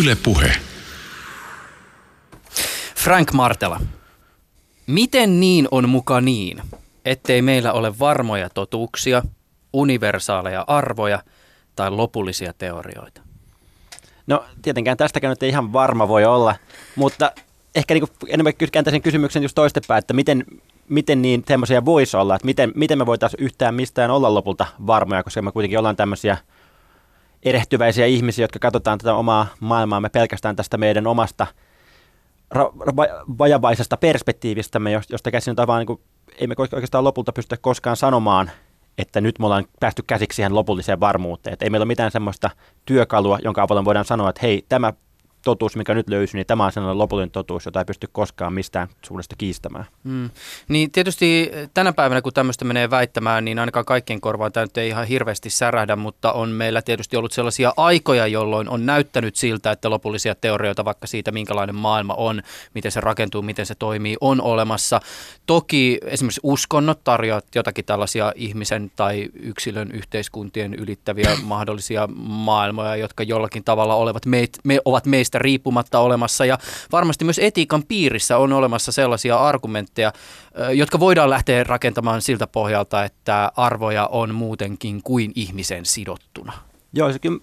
Yle Puhe. Frank Martela, miten niin on muka niin, ettei meillä ole varmoja totuuksia, universaaleja arvoja tai lopullisia teorioita? No tietenkään tästäkään nyt ei ihan varma voi olla, mutta ehkä niin enemmän kääntäisin kysymyksen just toistepäin, että miten, miten niin semmoisia voisi olla, että miten, miten me voitaisiin yhtään mistään olla lopulta varmoja, koska me kuitenkin ollaan tämmöisiä erehtyväisiä ihmisiä, jotka katsotaan tätä omaa maailmaamme pelkästään tästä meidän omasta ra- va- vajavaisesta perspektiivistämme, josta käsin vaan niin ei me oikeastaan lopulta pystytä koskaan sanomaan, että nyt me ollaan päästy käsiksi siihen lopulliseen varmuuteen. Että ei meillä ole mitään semmoista työkalua, jonka avulla voidaan sanoa, että hei, tämä totuus, mikä nyt löysi, niin tämä on sellainen lopullinen totuus, jota ei pysty koskaan mistään suunnasta kiistämään. Mm. Niin tietysti tänä päivänä, kun tämmöistä menee väittämään, niin ainakaan kaikkien korvaan tämä nyt ei ihan hirveästi särähdä, mutta on meillä tietysti ollut sellaisia aikoja, jolloin on näyttänyt siltä, että lopullisia teorioita vaikka siitä, minkälainen maailma on, miten se rakentuu, miten se toimii, on olemassa. Toki esimerkiksi uskonnot tarjoavat jotakin tällaisia ihmisen tai yksilön yhteiskuntien ylittäviä mahdollisia maailmoja, jotka jollakin tavalla olevat meit, me, ovat meistä meistä riippumatta olemassa ja varmasti myös etiikan piirissä on olemassa sellaisia argumentteja, jotka voidaan lähteä rakentamaan siltä pohjalta, että arvoja on muutenkin kuin ihmisen sidottuna. Joo, sekin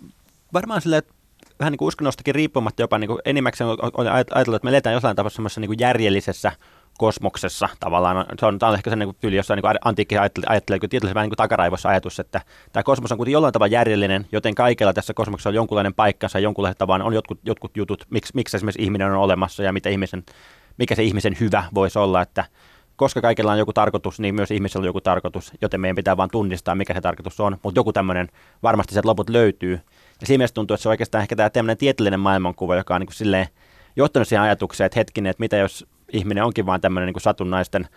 varmaan sille, että vähän niin kuin uskonnostakin riippumatta jopa niin kuin enimmäkseen on ajatellut, että me eletään jossain tapauksessa niin kuin järjellisessä kosmoksessa tavallaan. Se on, tämä on ehkä sellainen niin tyyli, jossain niin antiikki ajattelee, ajattelee tietysti vähän niin takaraivossa ajatus, että tämä kosmos on kuitenkin jollain tavalla järjellinen, joten kaikella tässä kosmoksessa on jonkunlainen paikkansa, jonkunlainen tavalla on jotkut, jotkut jutut, miksi, miksi esimerkiksi ihminen on olemassa ja mitä ihmisen, mikä se ihmisen hyvä voisi olla, että koska kaikilla on joku tarkoitus, niin myös ihmisellä on joku tarkoitus, joten meidän pitää vain tunnistaa, mikä se tarkoitus on, mutta joku tämmöinen varmasti sieltä loput löytyy. Ja siinä mielessä tuntuu, että se on oikeastaan ehkä tämä tämmöinen tieteellinen maailmankuva, joka on niin kuin silleen johtanut siihen ajatukseen, että hetkinen, että mitä jos ihminen onkin vain tämmöinen niin satunnaisten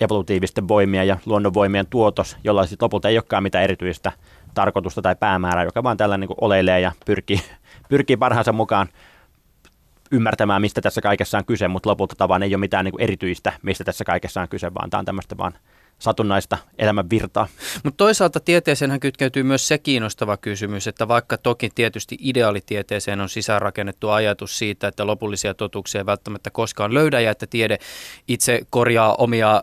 evolutiivisten voimien ja luonnonvoimien tuotos, jolla sitten lopulta ei olekaan mitään erityistä tarkoitusta tai päämäärää, joka vaan tällä niin oleilee ja pyrkii, pyrkii parhaansa mukaan ymmärtämään, mistä tässä kaikessa on kyse, mutta lopulta tavan ei ole mitään niin erityistä, mistä tässä kaikessa on kyse, vaan tämä on tämmöistä vaan satunnaista elämän virtaa. Mutta toisaalta tieteeseenhän kytkeytyy myös se kiinnostava kysymys, että vaikka toki tietysti ideaalitieteeseen on sisäänrakennettu ajatus siitä, että lopullisia totuuksia ei välttämättä koskaan löydä ja että tiede itse korjaa omia ö,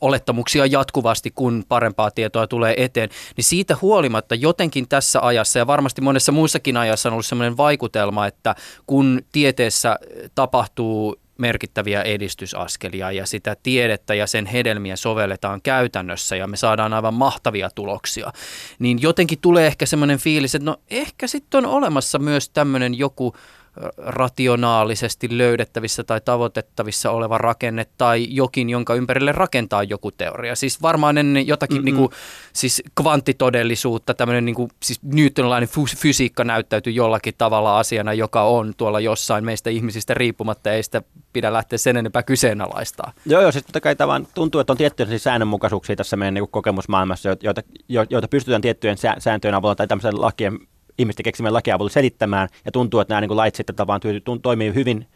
olettamuksia jatkuvasti, kun parempaa tietoa tulee eteen, niin siitä huolimatta jotenkin tässä ajassa ja varmasti monessa muussakin ajassa on ollut sellainen vaikutelma, että kun tieteessä tapahtuu merkittäviä edistysaskelia ja sitä tiedettä ja sen hedelmiä sovelletaan käytännössä ja me saadaan aivan mahtavia tuloksia, niin jotenkin tulee ehkä semmoinen fiilis, että no ehkä sitten on olemassa myös tämmöinen joku rationaalisesti löydettävissä tai tavoitettavissa oleva rakenne tai jokin, jonka ympärille rakentaa joku teoria. Siis varmaan ennen jotakin niin kuin, siis kvanttitodellisuutta, tämmöinen niin kuin, siis Newtonlainen fysiikka näyttäytyy jollakin tavalla asiana, joka on tuolla jossain meistä ihmisistä riippumatta, ei sitä pidä lähteä sen enempää kyseenalaistaa. Joo, joo, siis totta kai tavan, tuntuu, että on tiettyjä siis säännönmukaisuuksia tässä meidän niin kokemusmaailmassa, joita, joita pystytään tiettyjen sääntöjen avulla tai tämmöisen lakien ihmisten keksimien lakia avulla selittämään, ja tuntuu, että nämä niin kuin lait sitten tavallaan toimii hyvin,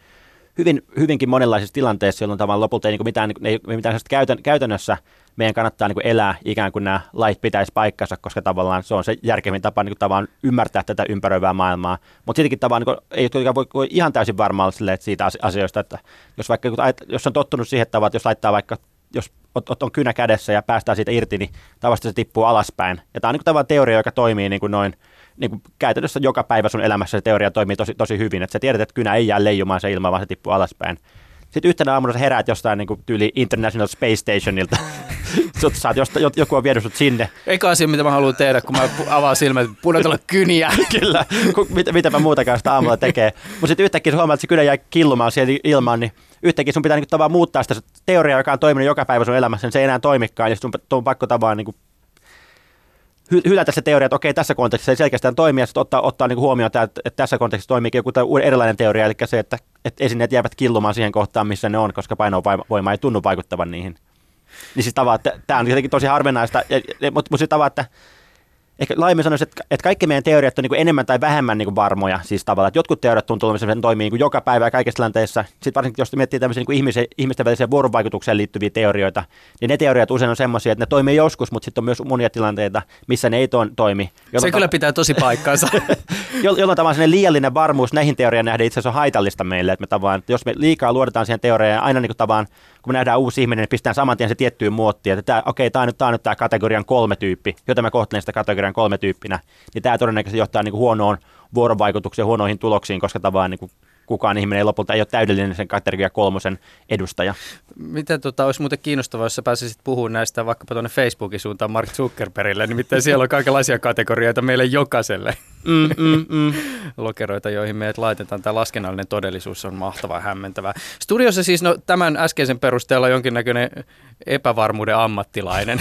hyvin, hyvinkin monenlaisissa tilanteissa, jolloin tavallaan lopulta ei niin mitään, ei mitään käytän, käytännössä meidän kannattaa niin kuin elää ikään kuin nämä lait pitäisi paikkansa, koska tavallaan se on se järkevin tapa niin kuin tavallaan ymmärtää tätä ympäröivää maailmaa. Mutta sittenkin tavallaan niin kuin, ei voi, voi ihan täysin varma olla siitä asioista, että jos vaikka jos on tottunut siihen tavallaan, että jos laittaa vaikka jos on kynä kädessä ja päästään siitä irti, niin tavallaan se tippuu alaspäin. Ja tämä on niin kuin tavallaan teoria, joka toimii niin kuin noin niin kuin käytännössä joka päivä sun elämässä se teoria toimii tosi, tosi hyvin, että sä tiedät, että kynä ei jää leijumaan se ilma, vaan se tippuu alaspäin. Sitten yhtenä aamuna sä heräät jostain niin kuin tyyli International Space Stationilta. Sut saat, josta, joku on vienyt sut sinne. Eikä asia, mitä mä haluan tehdä, kun mä avaan silmät, punotella kyniä. Kyllä, mitä, mitäpä muutakaan sitä aamulla tekee. Mutta sitten yhtäkkiä sä huomaat, että se kynä jää killumaan siellä ilmaan, niin yhtäkkiä sun pitää niin tavallaan muuttaa sitä teoriaa, joka on toiminut joka päivä sun elämässä, niin se ei enää toimikaan, ja sun on pakko tavallaan niin hylätä se teoria, että okei, tässä kontekstissa ei selkeästi toimi, ja sitten ottaa, ottaa niin huomioon, että, että tässä kontekstissa toimii joku erilainen teoria, eli se, että, että esineet jäävät killumaan siihen kohtaan, missä ne on, koska painovoima ei tunnu vaikuttavan niihin. Niin siis tavallaan, että tämä on jotenkin tosi harvinaista, mutta, mutta siis tavallaan, että ehkä laajemmin sanoisin, että, että kaikki meidän teoriat on niin kuin enemmän tai vähemmän niin kuin varmoja. Siis tavallaan, että jotkut teoriat tuntuu, että se toimii niin kuin joka päivä ja kaikissa tilanteissa. Sitten varsinkin, jos miettii tämmöisiä niin ihmisen, ihmisten väliseen vuorovaikutukseen liittyviä teorioita, niin ne teoriat usein on semmoisia, että ne toimii joskus, mutta sitten on myös monia tilanteita, missä ne ei to- toimi. Se kyllä pitää tosi paikkaansa. jollain tavalla sellainen liiallinen varmuus näihin teoriaan nähdään itse asiassa on haitallista meille, että me tavan, että jos me liikaa luodetaan siihen teoriaan, aina niin kuin tavan, kun me nähdään uusi ihminen, niin pistetään saman tien se tiettyyn muottiin, että okei, tämä on nyt, tämä nyt tämä kategorian kolme tyyppi, jota mä kohtelen sitä kategorian kolme tyyppinä, niin tämä todennäköisesti johtaa niin kuin huonoon vuorovaikutukseen, huonoihin tuloksiin, koska tavallaan niin kuin kukaan ihminen ei lopulta ei ole täydellinen sen kategoria kolmosen edustaja. Miten tota, olisi muuten kiinnostavaa, jos sä pääsisit puhumaan näistä vaikkapa tuonne Facebookin suuntaan Mark Zuckerbergille, nimittäin siellä on kaikenlaisia kategorioita meille jokaiselle. Mm, mm, mm. Lokeroita, joihin meidät laitetaan. Tämä laskennallinen todellisuus on mahtavaa hämmentävää. Studiossa siis no, tämän äskeisen perusteella jonkinnäköinen epävarmuuden ammattilainen.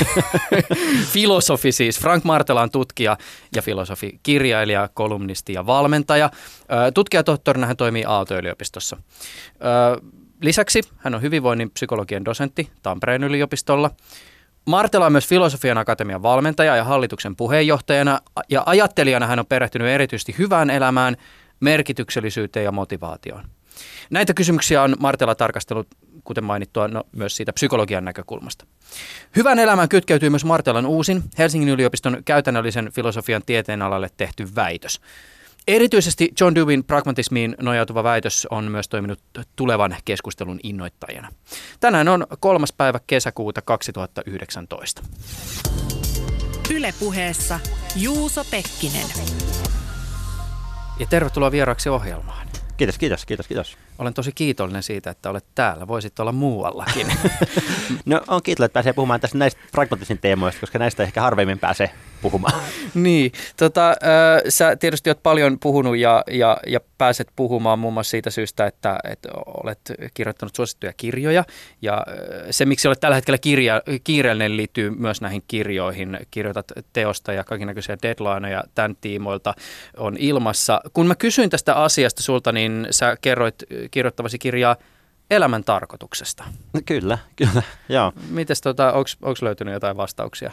filosofi siis. Frank Martela on tutkija ja filosofi, kirjailija, kolumnisti ja valmentaja. Tutkijatohtorina hän toimii Aalto-yliopistossa. Lisäksi hän on hyvinvoinnin psykologian dosentti Tampereen yliopistolla. Martela on myös Filosofian akatemian valmentaja ja hallituksen puheenjohtajana ja ajattelijana hän on perehtynyt erityisesti hyvään elämään, merkityksellisyyteen ja motivaatioon. Näitä kysymyksiä on Martela tarkastellut, kuten mainittua, no, myös siitä psykologian näkökulmasta. Hyvän elämään kytkeytyy myös Martelan uusin Helsingin yliopiston käytännöllisen filosofian tieteenalalle tehty väitös. Erityisesti John Dewin pragmatismiin nojautuva väitös on myös toiminut tulevan keskustelun innoittajana. Tänään on kolmas päivä kesäkuuta 2019. Ylepuheessa Juuso Pekkinen. Ja tervetuloa vieraaksi ohjelmaan. Kiitos, kiitos, kiitos, kiitos. Olen tosi kiitollinen siitä, että olet täällä. Voisit olla muuallakin. no on kiitollinen, että pääsee puhumaan tästä näistä pragmatisin teemoista, koska näistä ehkä harvemmin pääsee puhumaan. niin, tota, äh, sä tietysti olet paljon puhunut ja, ja, ja pääset puhumaan muun muassa siitä syystä, että, että olet kirjoittanut suosittuja kirjoja. Ja se, miksi olet tällä hetkellä kirja, kiireellinen, liittyy myös näihin kirjoihin. Kirjoitat teosta ja kaikenlaisia deadlineja tämän tiimoilta on ilmassa. Kun mä kysyin tästä asiasta sulta, niin sä kerroit kirjoittavasi kirjaa elämän tarkoituksesta. No, kyllä, kyllä, joo. Mites tota, onko löytynyt jotain vastauksia?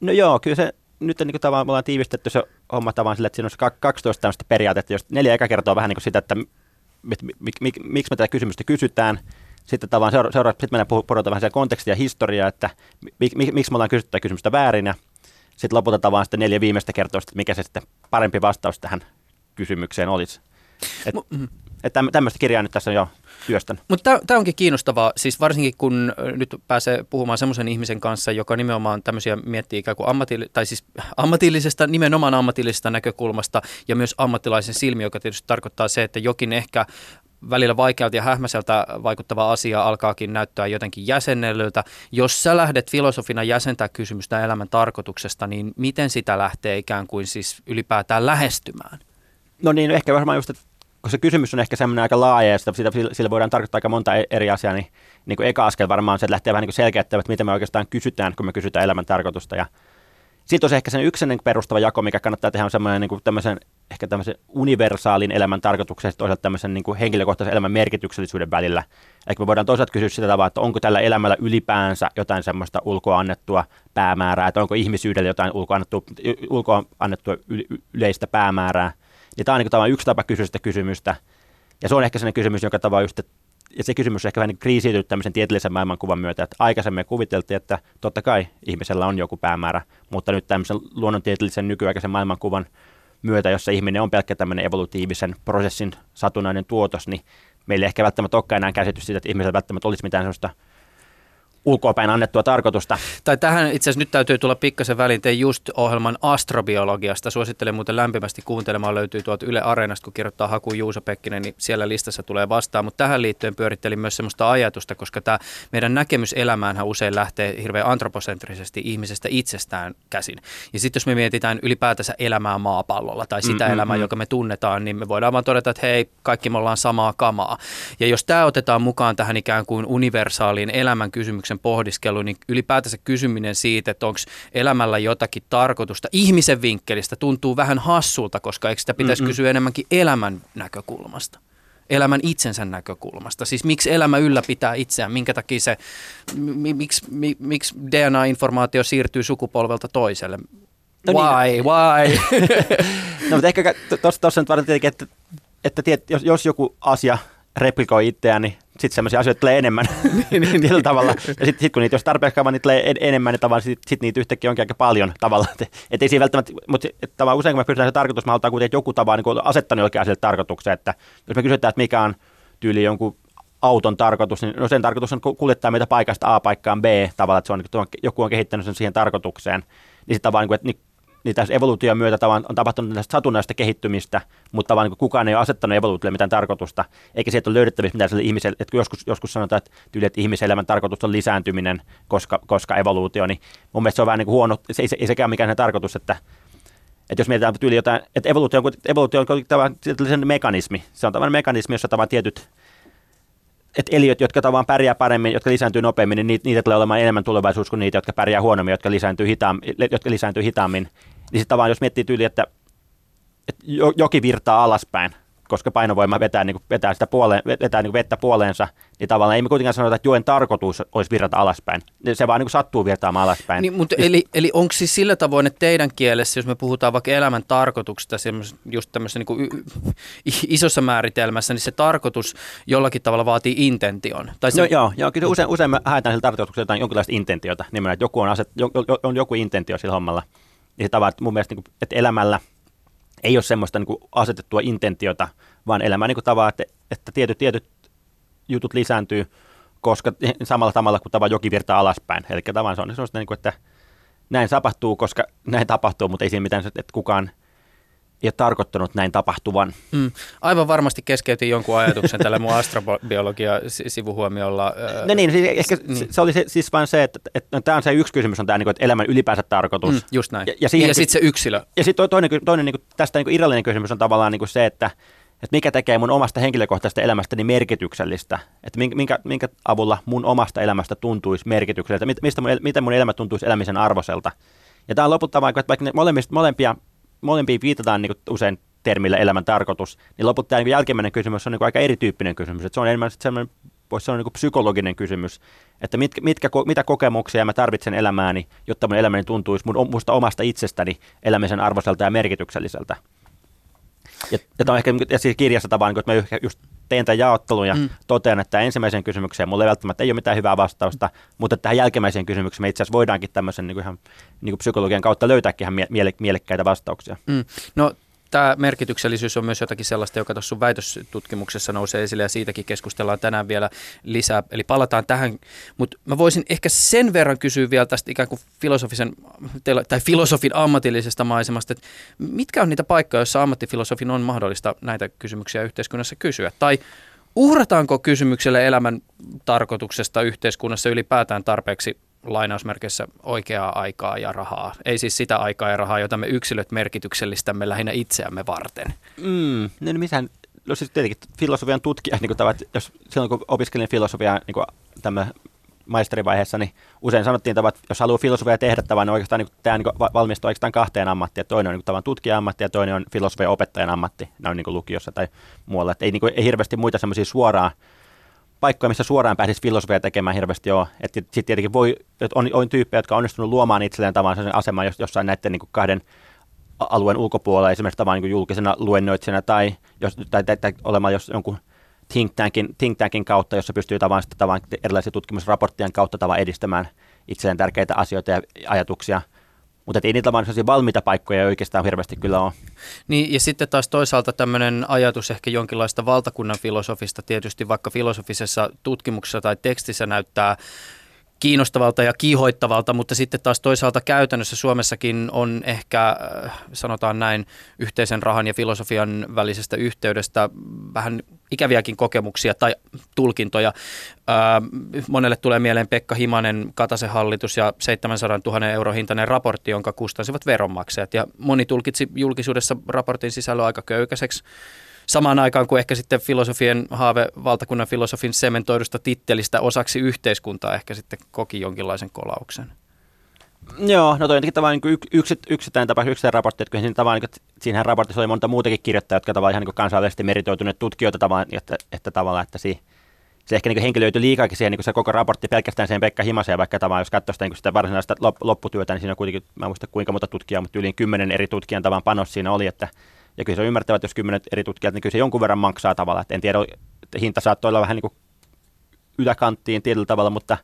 No joo, kyllä se nyt niin kuin tavallaan me ollaan tiivistetty se homma tavallaan sille, että siinä on 12 tämmöistä periaatetta, jos neljä eka kertoo vähän niin kuin sitä, että mit, mik, mik, miksi me tätä kysymystä kysytään. Sitten tavallaan seura- seura- sitten mennään puhutaan vähän kontekstia ja historiaa, että mik, mik, miksi me ollaan kysytty tätä kysymystä väärin. Ja sitten lopulta tavallaan sitten neljä viimeistä kertoo, että mikä se sitten parempi vastaus tähän kysymykseen olisi. Et, mm-hmm. Että tämmöistä kirjaa nyt tässä on jo työstän. Mutta tämä onkin kiinnostavaa, siis varsinkin kun nyt pääsee puhumaan semmoisen ihmisen kanssa, joka nimenomaan tämmöisiä miettii ikään kuin ammatilli- tai siis ammatillisesta, nimenomaan ammatillisesta näkökulmasta ja myös ammattilaisen silmi, joka tietysti tarkoittaa se, että jokin ehkä välillä vaikealta ja hähmäseltä vaikuttava asia alkaakin näyttää jotenkin jäsennellyltä. Jos sä lähdet filosofina jäsentää kysymystä elämän tarkoituksesta, niin miten sitä lähtee ikään kuin siis ylipäätään lähestymään? No niin, ehkä varmaan just, että kun se kysymys on ehkä semmoinen aika laaja ja sitä, sillä voidaan tarkoittaa aika monta e- eri asiaa, niin, niin kuin eka askel varmaan se, lähtee vähän niin selkeyttämään, että mitä me oikeastaan kysytään, kun me kysytään elämän tarkoitusta. Ja sitten se ehkä sen yksi perustava jako, mikä kannattaa tehdä, on semmoinen niin kuin tämmöisen, ehkä tämmöisen universaalin elämän tarkoituksen ja toisaalta tämmöisen niin kuin henkilökohtaisen elämän merkityksellisyyden välillä. Eli me voidaan toisaalta kysyä sitä tavalla, että onko tällä elämällä ylipäänsä jotain semmoista ulkoa annettua päämäärää, että onko ihmisyydellä jotain ulkoa annettua, ulkoa annettua yleistä päämäärää – ja tämä on niin kuin, yksi tapa kysyä sitä kysymystä. Ja se on ehkä sellainen kysymys, joka tavallaan just, ja se kysymys on ehkä vähän niin kriisiytynyt tämmöisen tieteellisen maailmankuvan myötä, että aikaisemmin kuviteltiin, että totta kai ihmisellä on joku päämäärä, mutta nyt tämmöisen luonnontieteellisen nykyaikaisen maailmankuvan myötä, jossa ihminen on pelkkä tämmöinen evolutiivisen prosessin satunnainen tuotos, niin meillä ei ehkä välttämättä olekaan enää käsitys siitä, että ihmisellä välttämättä olisi mitään sellaista ulkoapäin annettua tarkoitusta. Tai tähän itse asiassa nyt täytyy tulla pikkasen väliin. Tein just ohjelman astrobiologiasta. Suosittelen muuten lämpimästi kuuntelemaan. Löytyy tuolta Yle Areenasta, kun kirjoittaa Haku Juuso Pekkinen, niin siellä listassa tulee vastaan. Mutta tähän liittyen pyörittelin myös sellaista ajatusta, koska tämä meidän näkemys elämäänhän usein lähtee hirveän antroposentrisesti ihmisestä itsestään käsin. Ja sitten jos me mietitään ylipäätänsä elämää maapallolla tai sitä mm-hmm. elämää, joka me tunnetaan, niin me voidaan vaan todeta, että hei, kaikki me ollaan samaa kamaa. Ja jos tämä otetaan mukaan tähän ikään kuin universaaliin elämän kysymyksen kysymyksen pohdiskelu, niin ylipäätänsä kysyminen siitä, että onko elämällä jotakin tarkoitusta ihmisen vinkkelistä tuntuu vähän hassulta, koska eikö sitä pitäisi Mm-mm. kysyä enemmänkin elämän näkökulmasta? elämän itsensä näkökulmasta. Siis miksi elämä ylläpitää itseään, minkä takia se, mi, miksi, mi, miksi DNA-informaatio siirtyy sukupolvelta toiselle. No why, niin. why? no mutta ehkä tuossa nyt varmaan tietenkin, että, että tiet, jos, jos joku asia replikoi itseään, niin sitten semmoisia asioita tulee enemmän niin, niin, niin. tavalla. Ja sitten sit, kun niitä jos tarpeeksi kauan niitä tulee enemmän, niin tavallaan sitten sit niitä yhtäkkiä onkin aika paljon tavallaan. Et, et ei siinä välttämättä, mutta tavallaan usein kun me kysytään se tarkoitus, me halutaan kuitenkin joku tavalla niin asettanut jollekin asialle tarkoituksen, että jos me kysytään, että mikä on tyyli jonkun auton tarkoitus, niin no sen tarkoitus on kuljettaa meitä paikasta A paikkaan B tavallaan, että se on, niin joku on kehittänyt sen siihen tarkoitukseen. Niin sitten tavallaan, että niin, tässä evoluution myötä tavallaan on tapahtunut tästä satunnaista kehittymistä, mutta tavallaan niin kukaan ei ole asettanut evoluutiolle mitään tarkoitusta, eikä sieltä ole löydettävissä mitään sille ihmiselle, että joskus, joskus sanotaan, että, tyyli, että ihmiselämän tarkoitus on lisääntyminen, koska, koska evoluutio, niin mun mielestä se on vähän niin kuin huono, se ei, ei sekään mikään se tarkoitus, että että jos mietitään tyyli jotain, että evoluutio on, evoluutio on tavallaan mekanismi. Se on tavallaan mekanismi, jossa tavallaan tietyt että eliöt, jotka tavallaan pärjää paremmin, jotka lisääntyy nopeammin, niin niitä, niitä tulee olemaan enemmän tulevaisuus kuin niitä, jotka pärjää huonommin, jotka lisääntyy hitaammin. Jotka lisääntyy hitaammin. Niin sitten tavallaan, jos miettii tyyli, että, että joki virtaa alaspäin, koska painovoima vetää, niin kuin, vetää, sitä puoleen, vetää niin kuin vettä puoleensa, niin tavallaan ei me kuitenkaan sanota, että joen tarkoitus olisi virrata alaspäin. Se vaan niin kuin sattuu virtaamaan alaspäin. Niin, mutta eli, eli onko siis sillä tavoin, että teidän kielessä, jos me puhutaan vaikka elämän tarkoituksesta, just tämmöisessä niin kuin isossa määritelmässä, niin se tarkoitus jollakin tavalla vaatii intention? Tai se... no, joo, joo, kyllä usein, usein me haetaan sillä tarkoituksella jotain jonkinlaista intentiota, nimenomaan, että joku on, aset, on joku intentio sillä hommalla. Se tavallaan, että mun mielestä, niin kuin, että elämällä – ei ole semmoista niin asetettua intentiota, vaan elämä niin tavalla, että, että tietyt, tietyt jutut lisääntyy, koska samalla tavalla kuin tavan joki virtaa alaspäin. Eli tavallaan se on semmoista, niin kuin, että näin tapahtuu, koska näin tapahtuu, mutta ei siinä mitään, että kukaan – ole tarkoittanut näin tapahtuvan. Mm. Aivan varmasti keskeytin jonkun ajatuksen tällä mun astrobiologia-sivuhuomiolla. No niin, siis ehkä niin. se oli se, siis vain se, että, että no, tämä on se yksi kysymys, on tämä, niin että elämän ylipäänsä tarkoitus. Mm, just näin. Ja, ja, ja sitten se yksilö. Ja sitten toinen, toinen niin kuin, tästä niin kuin irrallinen kysymys on tavallaan niin kuin se, että, että mikä tekee mun omasta henkilökohtaisesta elämästäni merkityksellistä, että minkä, minkä avulla mun omasta elämästä tuntuisi merkitykselliseltä, mistä mun, miten mun elämä tuntuisi elämisen arvoiselta. Ja tämä on lopulta vain, että vaikka molemmista, molempia molempiin viitataan niin usein termillä elämän tarkoitus, niin lopulta tämä niin jälkimmäinen kysymys on niin aika erityyppinen kysymys. Että se on enemmän sellainen, voisi sanoa niin psykologinen kysymys, että mitkä, mitkä, mitä kokemuksia mä tarvitsen elämääni, jotta mun elämäni tuntuisi mun, musta omasta itsestäni elämisen arvoiselta ja merkitykselliseltä. Ja, ja, on ehkä, ja siis kirjassa tavallaan, että mä just teen tämän jaottelun ja mm. totean, että ensimmäiseen kysymykseen mulla ei välttämättä ei ole mitään hyvää vastausta, mutta tähän jälkimmäiseen kysymykseen me itse asiassa voidaankin tämmöisen niin kuin ihan niin kuin psykologian kautta löytääkin ihan miele- mielekkäitä vastauksia. Mm. No tämä merkityksellisyys on myös jotakin sellaista, joka tuossa sun väitöstutkimuksessa nousee esille ja siitäkin keskustellaan tänään vielä lisää. Eli palataan tähän, mutta mä voisin ehkä sen verran kysyä vielä tästä ikään kuin filosofisen tai filosofin ammatillisesta maisemasta, että mitkä on niitä paikkoja, joissa ammattifilosofin on mahdollista näitä kysymyksiä yhteiskunnassa kysyä? Tai uhrataanko kysymykselle elämän tarkoituksesta yhteiskunnassa ylipäätään tarpeeksi lainausmerkeissä oikeaa aikaa ja rahaa. Ei siis sitä aikaa ja rahaa, jota me yksilöt merkityksellistämme lähinnä itseämme varten. Mm, niin missähän, no siis tietenkin filosofian tutkija, niin tavat, jos silloin kun opiskelin filosofiaa niin tämä maisterivaiheessa, niin usein sanottiin, että jos haluaa filosofia tehdä tavan, niin oikeastaan niin tämä niin valmistuu oikeastaan kahteen ammattiin. Toinen on niin tavan tutkija-ammatti ja toinen on filosofian opettajan ammatti, on niin lukiossa tai muualla. Että ei, niin kuin, ei hirveästi muita semmoisia suoraan paikkoja, missä suoraan pääsisi filosofia tekemään hirveästi joo. Sitten tietenkin voi, että on, on tyyppejä, jotka on onnistunut luomaan itselleen tavan sen aseman jossain näiden niin kahden alueen ulkopuolella, esimerkiksi tavan niin julkisena luennoitsijana tai, jos, tai, tai, tai olemaan jos jonkun think tankin, think tankin kautta, jossa pystyy tavan, tavan erilaisia tutkimusraporttien kautta tavan edistämään itselleen tärkeitä asioita ja ajatuksia – mutta ei niitä vaan valmiita paikkoja oikeastaan hirveästi kyllä ole. Niin, ja sitten taas toisaalta tämmöinen ajatus ehkä jonkinlaista valtakunnan filosofista, tietysti vaikka filosofisessa tutkimuksessa tai tekstissä näyttää kiinnostavalta ja kiihoittavalta, mutta sitten taas toisaalta käytännössä Suomessakin on ehkä, äh, sanotaan näin, yhteisen rahan ja filosofian välisestä yhteydestä vähän ikäviäkin kokemuksia tai tulkintoja. Äh, monelle tulee mieleen Pekka Himanen, Kataisen hallitus ja 700 000 euro hintainen raportti, jonka kustansivat veronmaksajat. Ja moni tulkitsi julkisuudessa raportin sisällön aika köykäiseksi samaan aikaan kuin ehkä sitten filosofien haave valtakunnan filosofin sementoidusta tittelistä osaksi yhteiskuntaa ehkä sitten koki jonkinlaisen kolauksen. Joo, no toi on tavallaan niin yksi, yksittäinen tapaus, yksittäinen raportti, että siinä, tavallaan, niin siinä raportissa oli monta muutakin kirjoittajaa, jotka tavallaan ihan niin kansainvälisesti meritoituneet tutkijoita tavallaan, että, että tavallaan, että si, se ehkä niin henkilöity liikaakin siihen niin se koko raportti pelkästään siihen Pekka Himaseen, vaikka tavallaan jos katsoo sitä, niin sitä varsinaista lopputyötä, niin siinä on kuitenkin, mä en muista kuinka monta tutkijaa, mutta yli kymmenen eri tutkijan tavan panos siinä oli, että ja kyllä se on ymmärtävä, että jos kymmenet eri tutkijat, niin kyllä se jonkun verran maksaa tavallaan. Et en tiedä, että hinta saattoi olla vähän niin kuin yläkanttiin tietyllä tavalla, mutta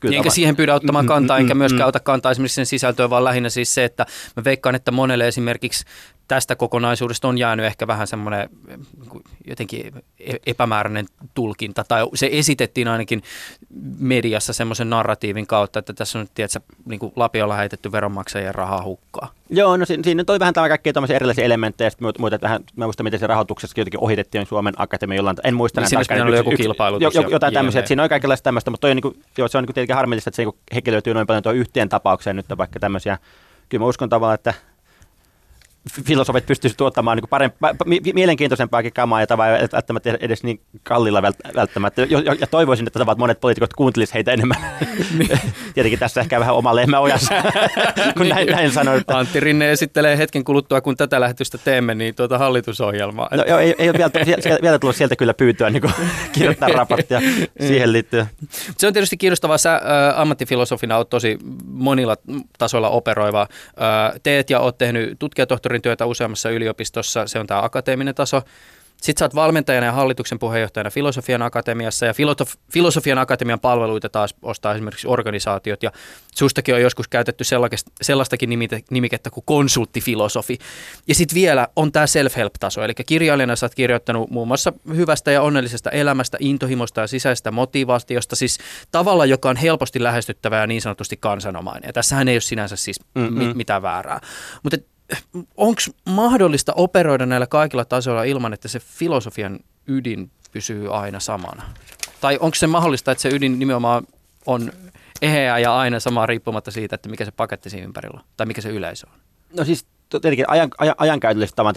Kyllä enkä siihen pyydä ottamaan kantaa, enkä myöskään ota kantaa esimerkiksi sen sisältöön, vaan lähinnä siis se, että mä veikkaan, että monelle esimerkiksi tästä kokonaisuudesta on jäänyt ehkä vähän semmoinen jotenkin e-, epämääräinen tulkinta, tai se esitettiin ainakin mediassa semmoisen narratiivin kautta, että tässä on nyt, tiedätkö, niin kuin Lapiolla heitetty veronmaksajien rahaa hukkaa. Joo, no siinä, siinä toi vähän tämä kaikkia tämmöisiä erilaisia elementtejä, sitten muuta, että vähän, mä muistan, miten se rahoituksessa jotenkin ohitettiin Suomen Akatemia jollain, en muista niin näitä siinä oli joku kilpailutus. Jo, jotain tämmöisiä, että siinä on kaikenlaista tämmöistä, mutta toi on, niin kuin, joo, se on niin tietenkin harmillista, että se niin henkilöityy noin paljon tuo yhteen tapaukseen nyt vaikka tämmöisiä, kyllä mä uskon tavallaan, että filosofit pystyisivät tuottamaan niin parempaa, mielenkiintoisempaakin kamaa ja tavallaan välttämättä edes niin kallilla välttämättä. Ja toivoisin, että tavat monet poliitikot kuuntelisivat heitä enemmän. Niin. Tietenkin tässä ehkä vähän oma lehmä ojassa, kun näin, näin sanoin. Että... Antti Rinne esittelee hetken kuluttua, kun tätä lähetystä teemme, niin tuota hallitusohjelmaa. No, joo, ei, ei ole vielä, vielä tullut sieltä kyllä pyytyä niin kirjoittaa raporttia siihen liittyen. Se on tietysti kiinnostavaa. Sä ä, ammattifilosofina olet tosi monilla tasoilla operoiva. Ä, teet ja olet tehnyt tutkijatohtori professorin työtä useammassa yliopistossa, se on tämä akateeminen taso. Sitten sä oot valmentajana ja hallituksen puheenjohtajana Filosofian Akatemiassa ja Filosof- Filosofian Akatemian palveluita taas ostaa esimerkiksi organisaatiot ja sustakin on joskus käytetty sellaistakin nimikettä kuin konsulttifilosofi. Ja sitten vielä on tämä self-help-taso, eli kirjailijana sä oot kirjoittanut muun muassa hyvästä ja onnellisesta elämästä, intohimosta ja sisäisestä motivaatiosta, siis tavalla, joka on helposti lähestyttävä ja niin sanotusti kansanomainen. Ja tässähän ei ole sinänsä siis mm-hmm. mitään väärää. Mutta onko mahdollista operoida näillä kaikilla tasoilla ilman, että se filosofian ydin pysyy aina samana? Tai onko se mahdollista, että se ydin nimenomaan on eheä ja aina sama riippumatta siitä, että mikä se paketti siinä ympärillä on, tai mikä se yleisö on? No siis tietenkin ajan, ajan, ajankäytöllisesti tämä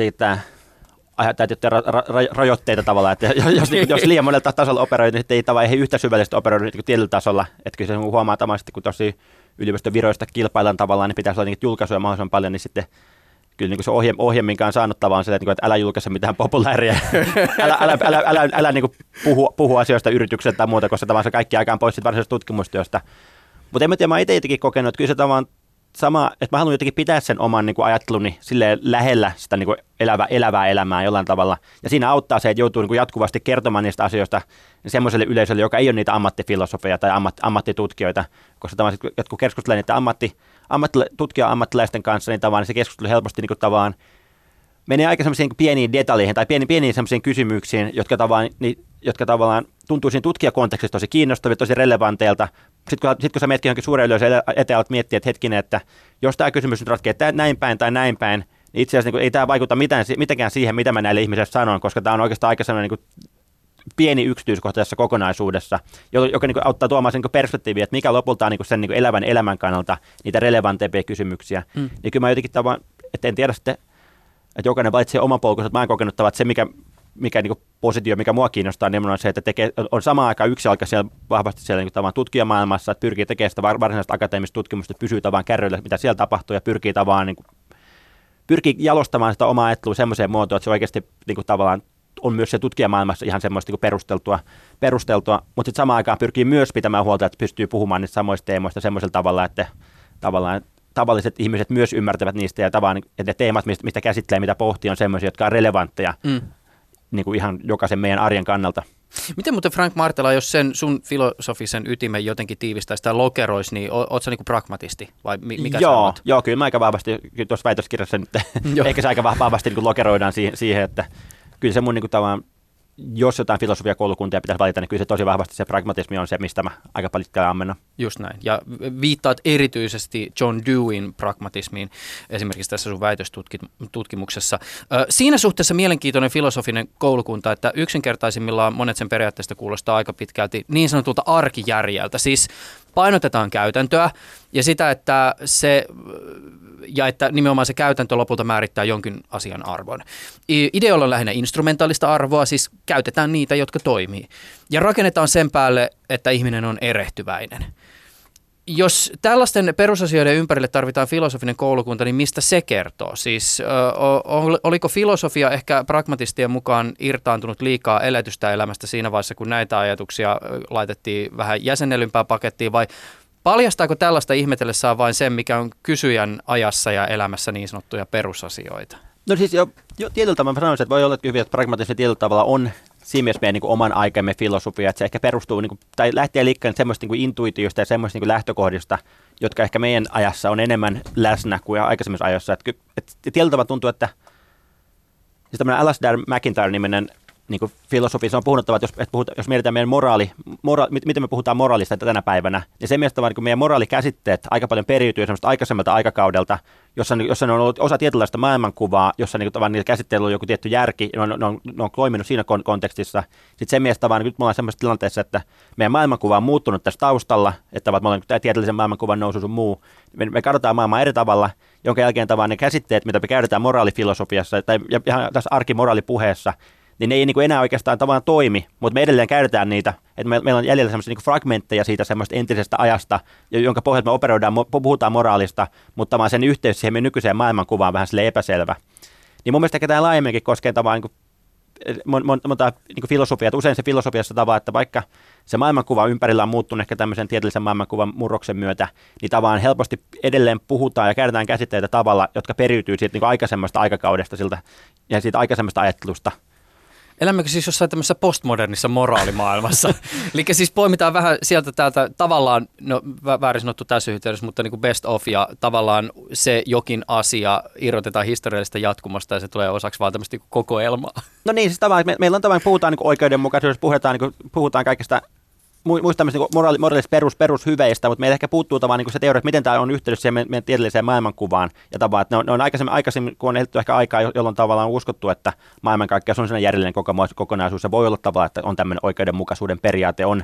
täytyy ra, ra, ra, rajoitteita tavallaan, että jos, jos liian monella tasolla operoi, niin ei tavallaan ei yhtä syvällisesti operoida niin tietyllä tasolla, että kyllä se huomaa tavallaan, kun tosi yliopiston viroista kilpaillaan tavallaan, niin pitäisi olla julkaisuja mahdollisimman paljon, niin sitten kyllä niin kuin se ohje, ohje, minkä on saanut tavallaan se, että, että älä julkaise mitään populaaria, älä, älä, älä, älä, älä, niin puhu, puhu, asioista yritykseltä tai muuta, koska tavallaan se kaikki aikaan pois varsinaisesta tutkimustyöstä. Mutta en mä tiedä, mä itse jotenkin kokenut, että kyllä se tavallaan sama, että mä haluan jotenkin pitää sen oman niin kuin ajatteluni sille lähellä sitä niin kuin elävä, elävää elämää jollain tavalla. Ja siinä auttaa se, että joutuu niin kuin jatkuvasti kertomaan niistä asioista semmoiselle yleisölle, joka ei ole niitä ammattifilosofeja tai ammat, ammattitutkijoita, koska tavallaan jotkut keskustelevat niitä ammatti, ammattila, tutkija ammattilaisten kanssa, niin tavallaan se keskustelu helposti niin kuin tavallaan menee aika semmoisiin pieniin detaljeihin tai pieniin, pieniin semmoisiin kysymyksiin, jotka tavallaan, niin, jotka tavallaan tuntuu siinä tutkijakontekstissa tosi kiinnostavia, tosi relevanteilta. Sitten kun, sit kun sä miettii johonkin suuren yleisön eteen, alat miettiä, että hetkinen, että jos tämä kysymys nyt ratkeaa näin päin tai näin päin, niin itse asiassa niin kuin, ei tämä vaikuta mitään, mitenkään siihen, mitä mä näille ihmisille sanon, koska tämä on oikeastaan aika sellainen niin kuin, pieni yksityiskohta tässä kokonaisuudessa, joka, niin auttaa tuomaan sen niin perspektiiviä, että mikä lopulta on niin sen niin elävän elämän kannalta niitä relevantempia kysymyksiä. Mm. Niin kyllä mä jotenkin tavan, että en tiedä sitten, että jokainen valitsee oman polkunsa, että mä oon kokenut tavan, että se mikä, mikä niin positio, mikä mua kiinnostaa, niin on se, että tekee, on samaan aikaan yksi aika siellä vahvasti siellä niin tavan tutkijamaailmassa, että pyrkii tekemään sitä varsinaista akateemista tutkimusta, että pysyy tavan kärryillä, mitä siellä tapahtuu ja pyrkii tavallaan niin kuin, pyrkii jalostamaan sitä omaa ajattelua semmoiseen muotoon, että se oikeasti niin kuin, tavallaan on myös se tutkijamaailmassa ihan semmoista niin perusteltua, perusteltua mutta sitten samaan aikaan pyrkii myös pitämään huolta, että pystyy puhumaan niistä samoista teemoista semmoisella tavalla, että tavallaan tavalliset ihmiset myös ymmärtävät niistä ja tavallaan, että ne teemat, mistä, mistä käsittelee, mitä pohtii, on semmoisia, jotka on relevantteja mm. niin kuin ihan jokaisen meidän arjen kannalta. Miten muuten Frank Martela, jos sen sun filosofisen ytimen jotenkin tiivistäisi tai lokeroisi, niin oot sä niin pragmatisti vai mikä joo, joo, kyllä mä aika vahvasti, tuossa väitöskirjassa nyt ehkä se aika vahvasti niin lokeroidaan siihen, siihen, että kyllä se mun niin kuin, tavallaan, jos jotain filosofiakoulukuntia pitäisi valita, niin kyllä se tosi vahvasti se pragmatismi on se, mistä mä aika paljon ammennan. Just näin. Ja viittaat erityisesti John Deweyn pragmatismiin esimerkiksi tässä sun väitöstutkimuksessa. Siinä suhteessa mielenkiintoinen filosofinen koulukunta, että yksinkertaisimmillaan monet sen periaatteesta kuulostaa aika pitkälti niin sanotulta arkijärjeltä. Siis painotetaan käytäntöä ja sitä, että se ja että nimenomaan se käytäntö lopulta määrittää jonkin asian arvon. Ideolla on lähinnä instrumentaalista arvoa, siis käytetään niitä, jotka toimii. Ja rakennetaan sen päälle, että ihminen on erehtyväinen. Jos tällaisten perusasioiden ympärille tarvitaan filosofinen koulukunta, niin mistä se kertoo? Siis oliko filosofia ehkä pragmatistien mukaan irtaantunut liikaa eletystä elämästä siinä vaiheessa, kun näitä ajatuksia laitettiin vähän jäsennellympää pakettiin, vai Paljastaako tällaista ihmetellessään vain sen, mikä on kysyjän ajassa ja elämässä niin sanottuja perusasioita? No siis jo, jo tietyllä tavalla sanoisin, että voi olla hyvin, että pragmatismi tietyllä tavalla on siinä mielessä meidän niin oman aikamme filosofia, että se ehkä perustuu, niin kuin, tai lähtee liikkeelle semmoista niin intuitiosta ja semmoista niin lähtökohdista, jotka ehkä meidän ajassa on enemmän läsnä kuin aikaisemmissa ajoissa. Että, että tietyllä tavalla tuntuu, että siis tämmöinen Alasdair McIntyre-niminen niin kuin filosofi, se on puhuttava, että jos, että puhuta, jos mietitään meidän moraali, mora, miten me puhutaan moraalista tänä päivänä, niin se mielestä vaan niin meidän moraalikäsitteet aika paljon periytyy semmoista aikaisemmalta aikakaudelta, jossa, jossa ne on ollut osa tietynlaista maailmankuvaa, jossa niin kuin, niillä käsitteillä on joku tietty järki, ne on, ne on, ne on toiminut siinä kontekstissa. Sitten se mielestä vaan, nyt me ollaan semmoisessa tilanteessa, että meidän maailmankuva on muuttunut tässä taustalla, että me ollaan tieteellisen maailmankuvan nousu sun muu. Me, me katsotaan maailmaa eri tavalla, jonka jälkeen tavallaan ne käsitteet, mitä me käytetään moraalifilosofiassa tai ihan tässä arkimoraalipuheessa, niin ne ei niin kuin enää oikeastaan tavallaan toimi, mutta me edelleen käytetään niitä, että me, meillä on jäljellä semmoisia niin fragmentteja siitä semmoista entisestä ajasta, jonka pohjalta me operoidaan, puhutaan moraalista, mutta vaan sen yhteys siihen nykyiseen maailmankuvaan vähän sille epäselvä. Niin mun mielestä tämä laajemminkin koskee tavallaan niin monta niin filosofiaa, usein se filosofiassa tavalla, että vaikka se maailmankuva ympärillä on muuttunut ehkä tämmöisen tieteellisen maailmankuvan murroksen myötä, niin tavallaan helposti edelleen puhutaan ja käytetään käsitteitä tavalla, jotka periytyy siitä niin aikaisemmasta aikakaudesta siltä, ja siitä aikaisemmasta ajattelusta – Elämmekö siis jossain tämmöisessä postmodernissa moraalimaailmassa? Eli siis poimitaan vähän sieltä täältä tavallaan, no väärin sanottu tässä yhteydessä, mutta niin kuin best of ja tavallaan se jokin asia irrotetaan historiallisesta jatkumosta ja se tulee osaksi vaan tämmöistä niin kokoelmaa. No niin, siis tavallaan, me, meillä on tavallaan, puhutaan niin oikeudenmukaisuudesta, puhutaan, niin kuin, puhutaan kaikista muista niin moraali, perus, perushyveistä, mutta meillä ehkä puuttuu tavallaan niin se teoria, että miten tämä on yhteydessä siihen meidän, meidän tieteelliseen maailmankuvaan. Ja tavallaan, että ne on, ne on aikaisemmin, aikaisemmin, kun on eletty ehkä aikaa, jolloin tavallaan on uskottu, että maailmankaikkeus on sellainen järjellinen kokonaisuus. Se voi olla tavallaan, että on tämmöinen oikeudenmukaisuuden periaate, on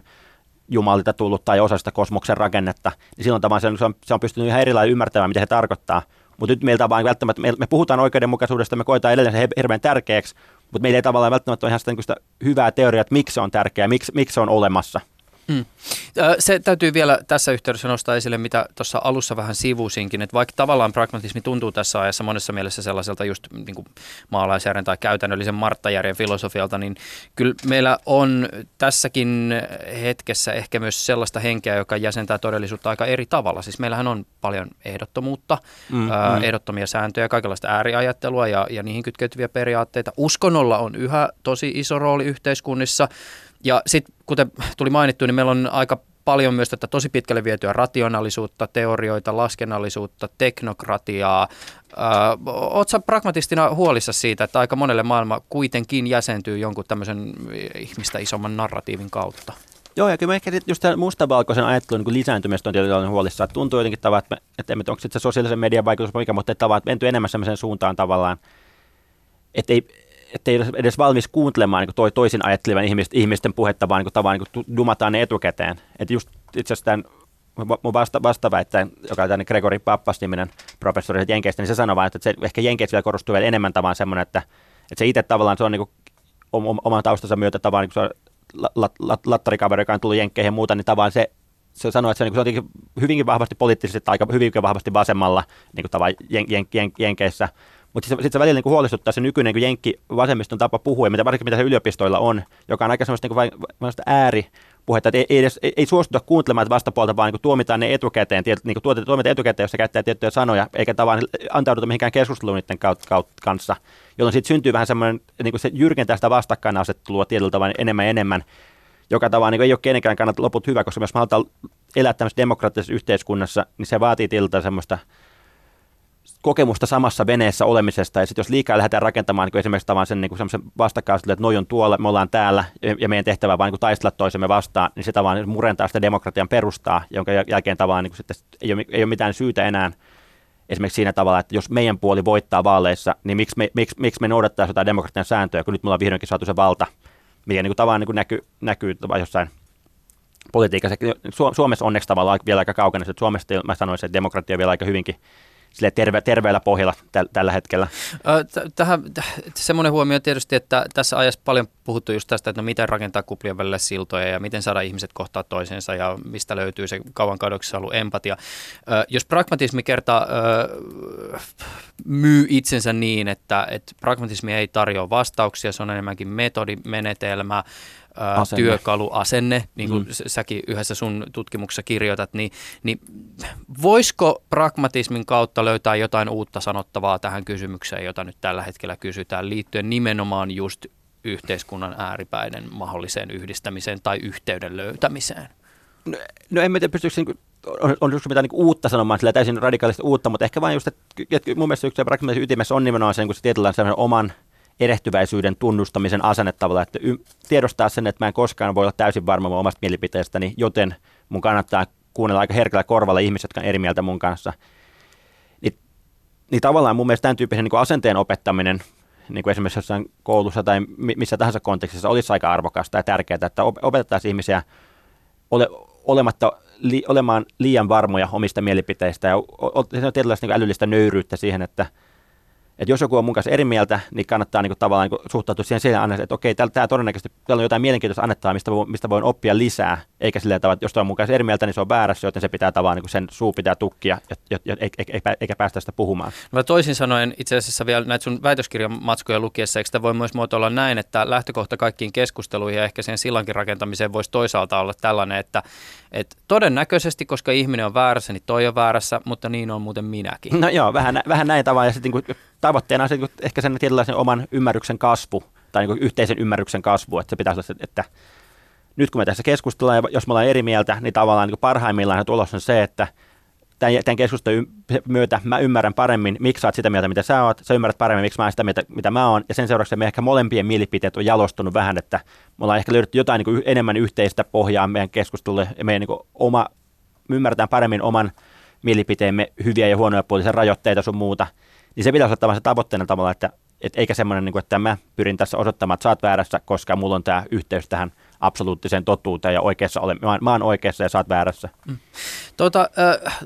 Jumalilta tullut tai osa sitä kosmoksen rakennetta, niin silloin tavallaan se on, se on pystynyt ihan erilainen ymmärtämään, mitä se tarkoittaa. Mutta nyt meiltä vaan välttämättä, me, me puhutaan oikeudenmukaisuudesta, me koetaan edelleen se hirveän tärkeäksi, mutta meillä ei tavallaan välttämättä ole ihan sitä, sitä hyvää teoriaa, että miksi se on tärkeää, miksi, miksi se on olemassa. Mm. Se täytyy vielä tässä yhteydessä nostaa esille, mitä tuossa alussa vähän sivusinkin, että vaikka tavallaan pragmatismi tuntuu tässä ajassa monessa mielessä sellaiselta just niin kuin maalaisjärjen tai käytännöllisen marttajärjen filosofialta, niin kyllä meillä on tässäkin hetkessä ehkä myös sellaista henkeä, joka jäsentää todellisuutta aika eri tavalla. Siis meillähän on paljon ehdottomuutta, mm, ää, mm. ehdottomia sääntöjä, kaikenlaista ääriajattelua ja, ja niihin kytkeytyviä periaatteita. Uskonnolla on yhä tosi iso rooli yhteiskunnissa. Ja sitten kuten tuli mainittu, niin meillä on aika paljon myös tätä tosi pitkälle vietyä rationaalisuutta, teorioita, laskennallisuutta, teknokratiaa. Oletko pragmatistina huolissa siitä, että aika monelle maailma kuitenkin jäsentyy jonkun tämmöisen ihmistä isomman narratiivin kautta? Joo, ja kyllä ehkä just tämän mustavalkoisen ajattelun niin lisääntymistä on tietysti huolissa. Että tuntuu jotenkin tavallaan, että, että, onko se sosiaalisen median vaikutus mikä, mutta että, että menty enemmän sellaiseen suuntaan tavallaan, että ei, ettei edes valmis kuuntelemaan niin toi, toisin ajattelevan ihmisten, ihmisten puhetta, vaan niin tavallaan niin dumataan ne etukäteen. Että just itse asiassa mun vasta, vastaväittäjä, joka on tämän Gregory Pappas-niminen professori Jenkeistä, niin se sanoi vain, että se ehkä Jenkeissä vielä korostuu vielä enemmän tavallaan semmoinen, että, että se itse tavallaan se on niin oman taustansa myötä tavallaan, niin se on lat, lat, lattarikaveri, joka on tullut Jenkkeihin ja muuta, niin tavallaan se, se sanoi, että se, niin se on hyvinkin vahvasti poliittisesti tai aika hyvinkin vahvasti vasemmalla niin kuin jen, jen, jen, Jenkeissä, mutta sitten sit se välillä niin kuin huolestuttaa se nykyinen niin jenkki vasemmiston tapa puhua, ja mitä varsinkin mitä se yliopistoilla on, joka on aika semmoista, niin kuin, ääri, puhetta, että ei, ei, edes, ei, ei suostuta kuuntelemaan vastapuolta, vaan niin tuomitaan ne etukäteen, tiet, niin tuomitaan etukäteen, jos se käyttää tiettyjä sanoja, eikä tavallaan antauduta mihinkään keskusteluun niiden kaut, kaut, kanssa, jolloin sitten syntyy vähän semmoinen, niin kuin se jyrkentää sitä vastakkainasettelua tietyllä tavalla enemmän ja enemmän, joka tavallaan niin ei ole kenenkään kannalta loput hyvä, koska jos me halutaan elää tämmöisessä demokraattisessa yhteiskunnassa, niin se vaatii tilta semmoista kokemusta samassa veneessä olemisesta, ja sitten jos liikaa lähdetään rakentamaan niin esimerkiksi tavan sen niin vastakkaisuuden, että noi on tuolla, me ollaan täällä, ja meidän tehtävä vaan niin taistella toisemme vastaan, niin se tavallaan murentaa sitä demokratian perustaa, jonka jälkeen tavallaan niin sitten ei, ole, ei ole mitään syytä enää esimerkiksi siinä tavalla, että jos meidän puoli voittaa vaaleissa, niin miksi me, miksi, miksi me noudattaa jotain demokratian sääntöjä, kun nyt me ollaan vihdoinkin saatu se valta, mikä niin tavallaan niin kuin näkyy, näkyy jossain politiikassa. Suomessa onneksi tavallaan vielä aika kaukana, että Suomessa mä sanoisin, että demokratia on vielä aika hyvinkin sille terve, terveellä pohjalla täl, tällä hetkellä. Tähän semmoinen huomio tietysti, että tässä ajassa paljon puhuttu just tästä, että no miten rakentaa kuplien välillä siltoja ja miten saada ihmiset kohtaa toisensa ja mistä löytyy se kauan kadoksissa ollut empatia. Jos pragmatismi kertaa myy itsensä niin, että, että pragmatismi ei tarjoa vastauksia, se on enemmänkin metodi, menetelmä, asenne. työkalu, asenne, niin kuin mm. säkin yhdessä sun tutkimuksessa kirjoitat, niin, niin voisiko pragmatismin kautta löytää jotain uutta sanottavaa tähän kysymykseen, jota nyt tällä hetkellä kysytään, liittyen nimenomaan just yhteiskunnan ääripäiden mahdolliseen yhdistämiseen tai yhteyden löytämiseen? No, no en mä tiedä, pystyykö niin on, on just mitään niin uutta sanomaan, sillä täysin radikaalisesti uutta, mutta ehkä vain just, että, että mun mielestä yksi rakentamisen ytimessä on nimenomaan sen, kun se tietynlainen oman erehtyväisyyden tunnustamisen asenne tavalla, että y- tiedostaa sen, että mä en koskaan voi olla täysin varma mun omasta mielipiteestäni, joten mun kannattaa kuunnella aika herkällä korvalla ihmiset, jotka on eri mieltä mun kanssa. Niin, niin tavallaan mun mielestä tämän tyyppisen niin asenteen opettaminen niin kuin esimerkiksi jossain koulussa tai missä tahansa kontekstissa olisi aika arvokasta ja tärkeää, että opetettaisiin ihmisiä ole, olematta, li, olemaan liian varmoja omista mielipiteistä ja on tietynlaista niin älyllistä nöyryyttä siihen, että – että jos joku on mun kanssa eri mieltä, niin kannattaa niin kuin, tavallaan niin kuin, suhtautua siihen siihen, että okei, täällä, täällä todennäköisesti täällä on jotain mielenkiintoista annettavaa, mistä, mistä voin oppia lisää, eikä silleen tavalla, että jos on mun kanssa eri mieltä, niin se on väärässä, joten se pitää tavallaan niin kuin sen suu pitää tukkia, eikä, eikä päästä sitä puhumaan. No, toisin sanoen itse asiassa vielä näitä sun väitöskirjan matskoja lukiessa, eikö sitä voi myös muotoilla näin, että lähtökohta kaikkiin keskusteluihin ja ehkä sen sillankin rakentamiseen voisi toisaalta olla tällainen, että, että todennäköisesti, koska ihminen on väärässä, niin toi on väärässä, mutta niin on muuten minäkin. No joo, vähän, vähän näin tavalla ja sitten niin tavoitteena on se, ehkä sen tietynlaisen oman ymmärryksen kasvu tai niin yhteisen ymmärryksen kasvu, että se pitäisi olla se, että nyt kun me tässä keskustellaan ja jos me ollaan eri mieltä, niin tavallaan niin parhaimmillaan tulos on se, että tämän, tämän keskustelun myötä mä ymmärrän paremmin, miksi sä oot sitä mieltä, mitä sä oot, sä ymmärrät paremmin, miksi mä oon sitä mieltä, mitä mä oon, ja sen seurauksena me ehkä molempien mielipiteet on jalostunut vähän, että me ollaan ehkä löydetty jotain niin enemmän yhteistä pohjaa meidän keskustelulle, ja meidän niin oma, me ymmärretään paremmin oman mielipiteemme hyviä ja huonoja puolisia rajoitteita sun muuta, niin se pitäisi olla se tavoitteena tavalla, että et eikä semmoinen, niin kuin, että mä pyrin tässä osoittamaan, että sä oot väärässä, koska mulla on tämä yhteys tähän absoluuttiseen totuuteen ja oikeassa olen, mä, mä oon oikeassa ja sä oot väärässä. Mm. Tuota, äh,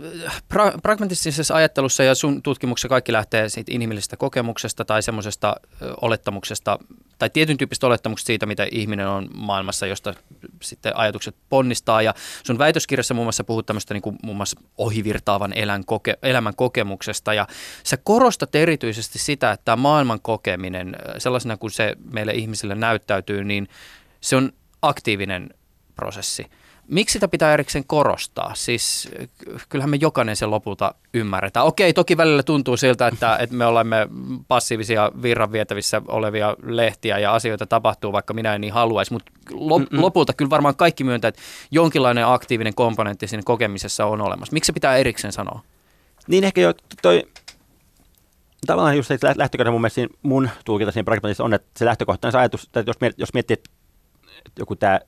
pra- pragmatistisessa ajattelussa ja sun tutkimuksessa kaikki lähtee siitä inhimillisestä kokemuksesta tai semmoisesta äh, olettamuksesta tai tietyn tyyppistä olettamuksesta siitä, mitä ihminen on maailmassa, josta sitten ajatukset ponnistaa. Ja sun väitöskirjassa muun muassa puhut tämmöistä niin kuin muun muassa ohivirtaavan elän koke- elämän kokemuksesta ja sä korostat erityisesti sitä, että tämä maailman kokeminen sellaisena kuin se meille ihmisille näyttäytyy, niin se on aktiivinen prosessi. Miksi sitä pitää erikseen korostaa? Siis kyllähän me jokainen sen lopulta ymmärretään. Okei, toki välillä tuntuu siltä, että, että me olemme passiivisia virranvietävissä olevia lehtiä ja asioita tapahtuu, vaikka minä en niin haluaisi, mutta lopulta kyllä varmaan kaikki myöntää, että jonkinlainen aktiivinen komponentti siinä kokemisessa on olemassa. Miksi se pitää erikseen sanoa? Niin ehkä jo toi tavallaan just se lähtökohta mun mielestä mun tulkinta siinä pragmatisessa on, että se lähtökohtainen ajatus, että jos, jos miettii, että joku tämä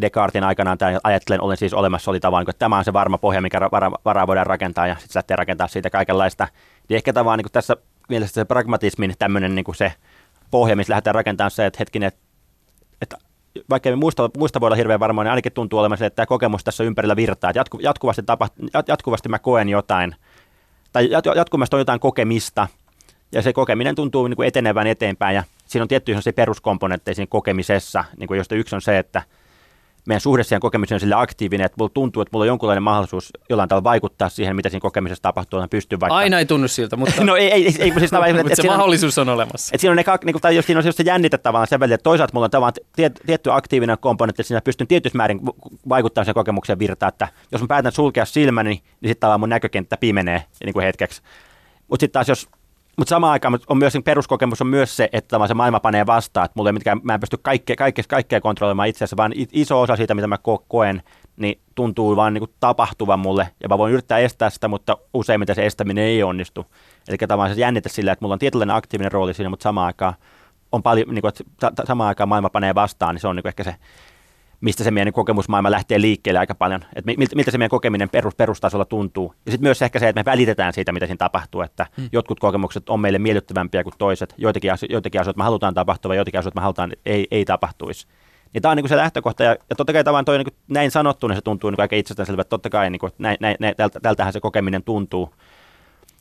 Descartin aikanaan tämä ajattelen, olen siis olemassa, oli tavallaan, että tämä on se varma pohja, mikä varaa, varaa voidaan rakentaa, ja sitten lähtee rakentaa siitä kaikenlaista. Niin ehkä tavallaan niin tässä mielessä se pragmatismin tämmöinen niin se pohja, missä lähdetään rakentamaan se, että hetkinen, että, että vaikka me muista, muista voi olla hirveän varma, niin ainakin tuntuu olevan se, että tämä kokemus tässä ympärillä virtaa, että jatku, jatkuvasti, tapa, jatkuvasti mä koen jotain, tai jatkuvasti on jotain kokemista, ja se kokeminen tuntuu niin kuin etenevän eteenpäin, ja siinä on tiettyjä peruskomponentteja siinä kokemisessa, niin kuin josta yksi on se, että meidän suhde siihen kokemiseen on sille aktiivinen, että mulla tuntuu, että mulla on jonkunlainen mahdollisuus jollain tavalla vaikuttaa siihen, mitä siinä kokemisessa tapahtuu. Että pystyy vaikka... Aina ei tunnu siltä, mutta, no ei, ei, ei, siis tavallaan, mutta se mahdollisuus on olemassa. Että siinä on, ne, niin kuin, tai jos siinä on se jännite tavallaan sen välillä, että toisaalta mulla on tavallaan tiet, tietty aktiivinen komponentti, että siinä pystyn tietyssä määrin vaikuttamaan sen kokemuksen virtaan, että jos mä päätän sulkea silmäni, niin sitten tavallaan mun näkökenttä pimenee niin kuin hetkeksi. Mutta sitten taas jos mutta samaan aikaan on myös peruskokemus on myös se, että se maailma panee vastaan, että mulla ei mitkään, mä en pysty kaikkea, kaikkea, kaikkea kontrolloimaan itse asiassa, vaan iso osa siitä, mitä mä koen, niin tuntuu vaan niin tapahtuvan mulle, ja mä voin yrittää estää sitä, mutta useimmiten se estäminen ei onnistu. Eli tavallaan se jännite sillä, että mulla on tietynlainen aktiivinen rooli siinä, mutta samaan aikaan on paljon, niin kuin, että samaan aikaan maailma panee vastaan, niin se on niin ehkä se mistä se meidän kokemusmaailma lähtee liikkeelle aika paljon, että miltä se meidän kokeminen perus, perustasolla tuntuu. Ja sitten myös ehkä se, että me välitetään siitä, mitä siinä tapahtuu, että hmm. jotkut kokemukset on meille miellyttävämpiä kuin toiset, joitakin, asio- joitakin asioita me halutaan tapahtua, joitakin asioita me halutaan, ei, ei tapahtuisi. Niin tämä on niin se lähtökohta, ja, ja totta kai tavallaan toi, niin näin sanottu, niin se tuntuu niin aika itsestäänselvä, että totta kai niin kuin, näin, näin, näin, tältähän se kokeminen tuntuu.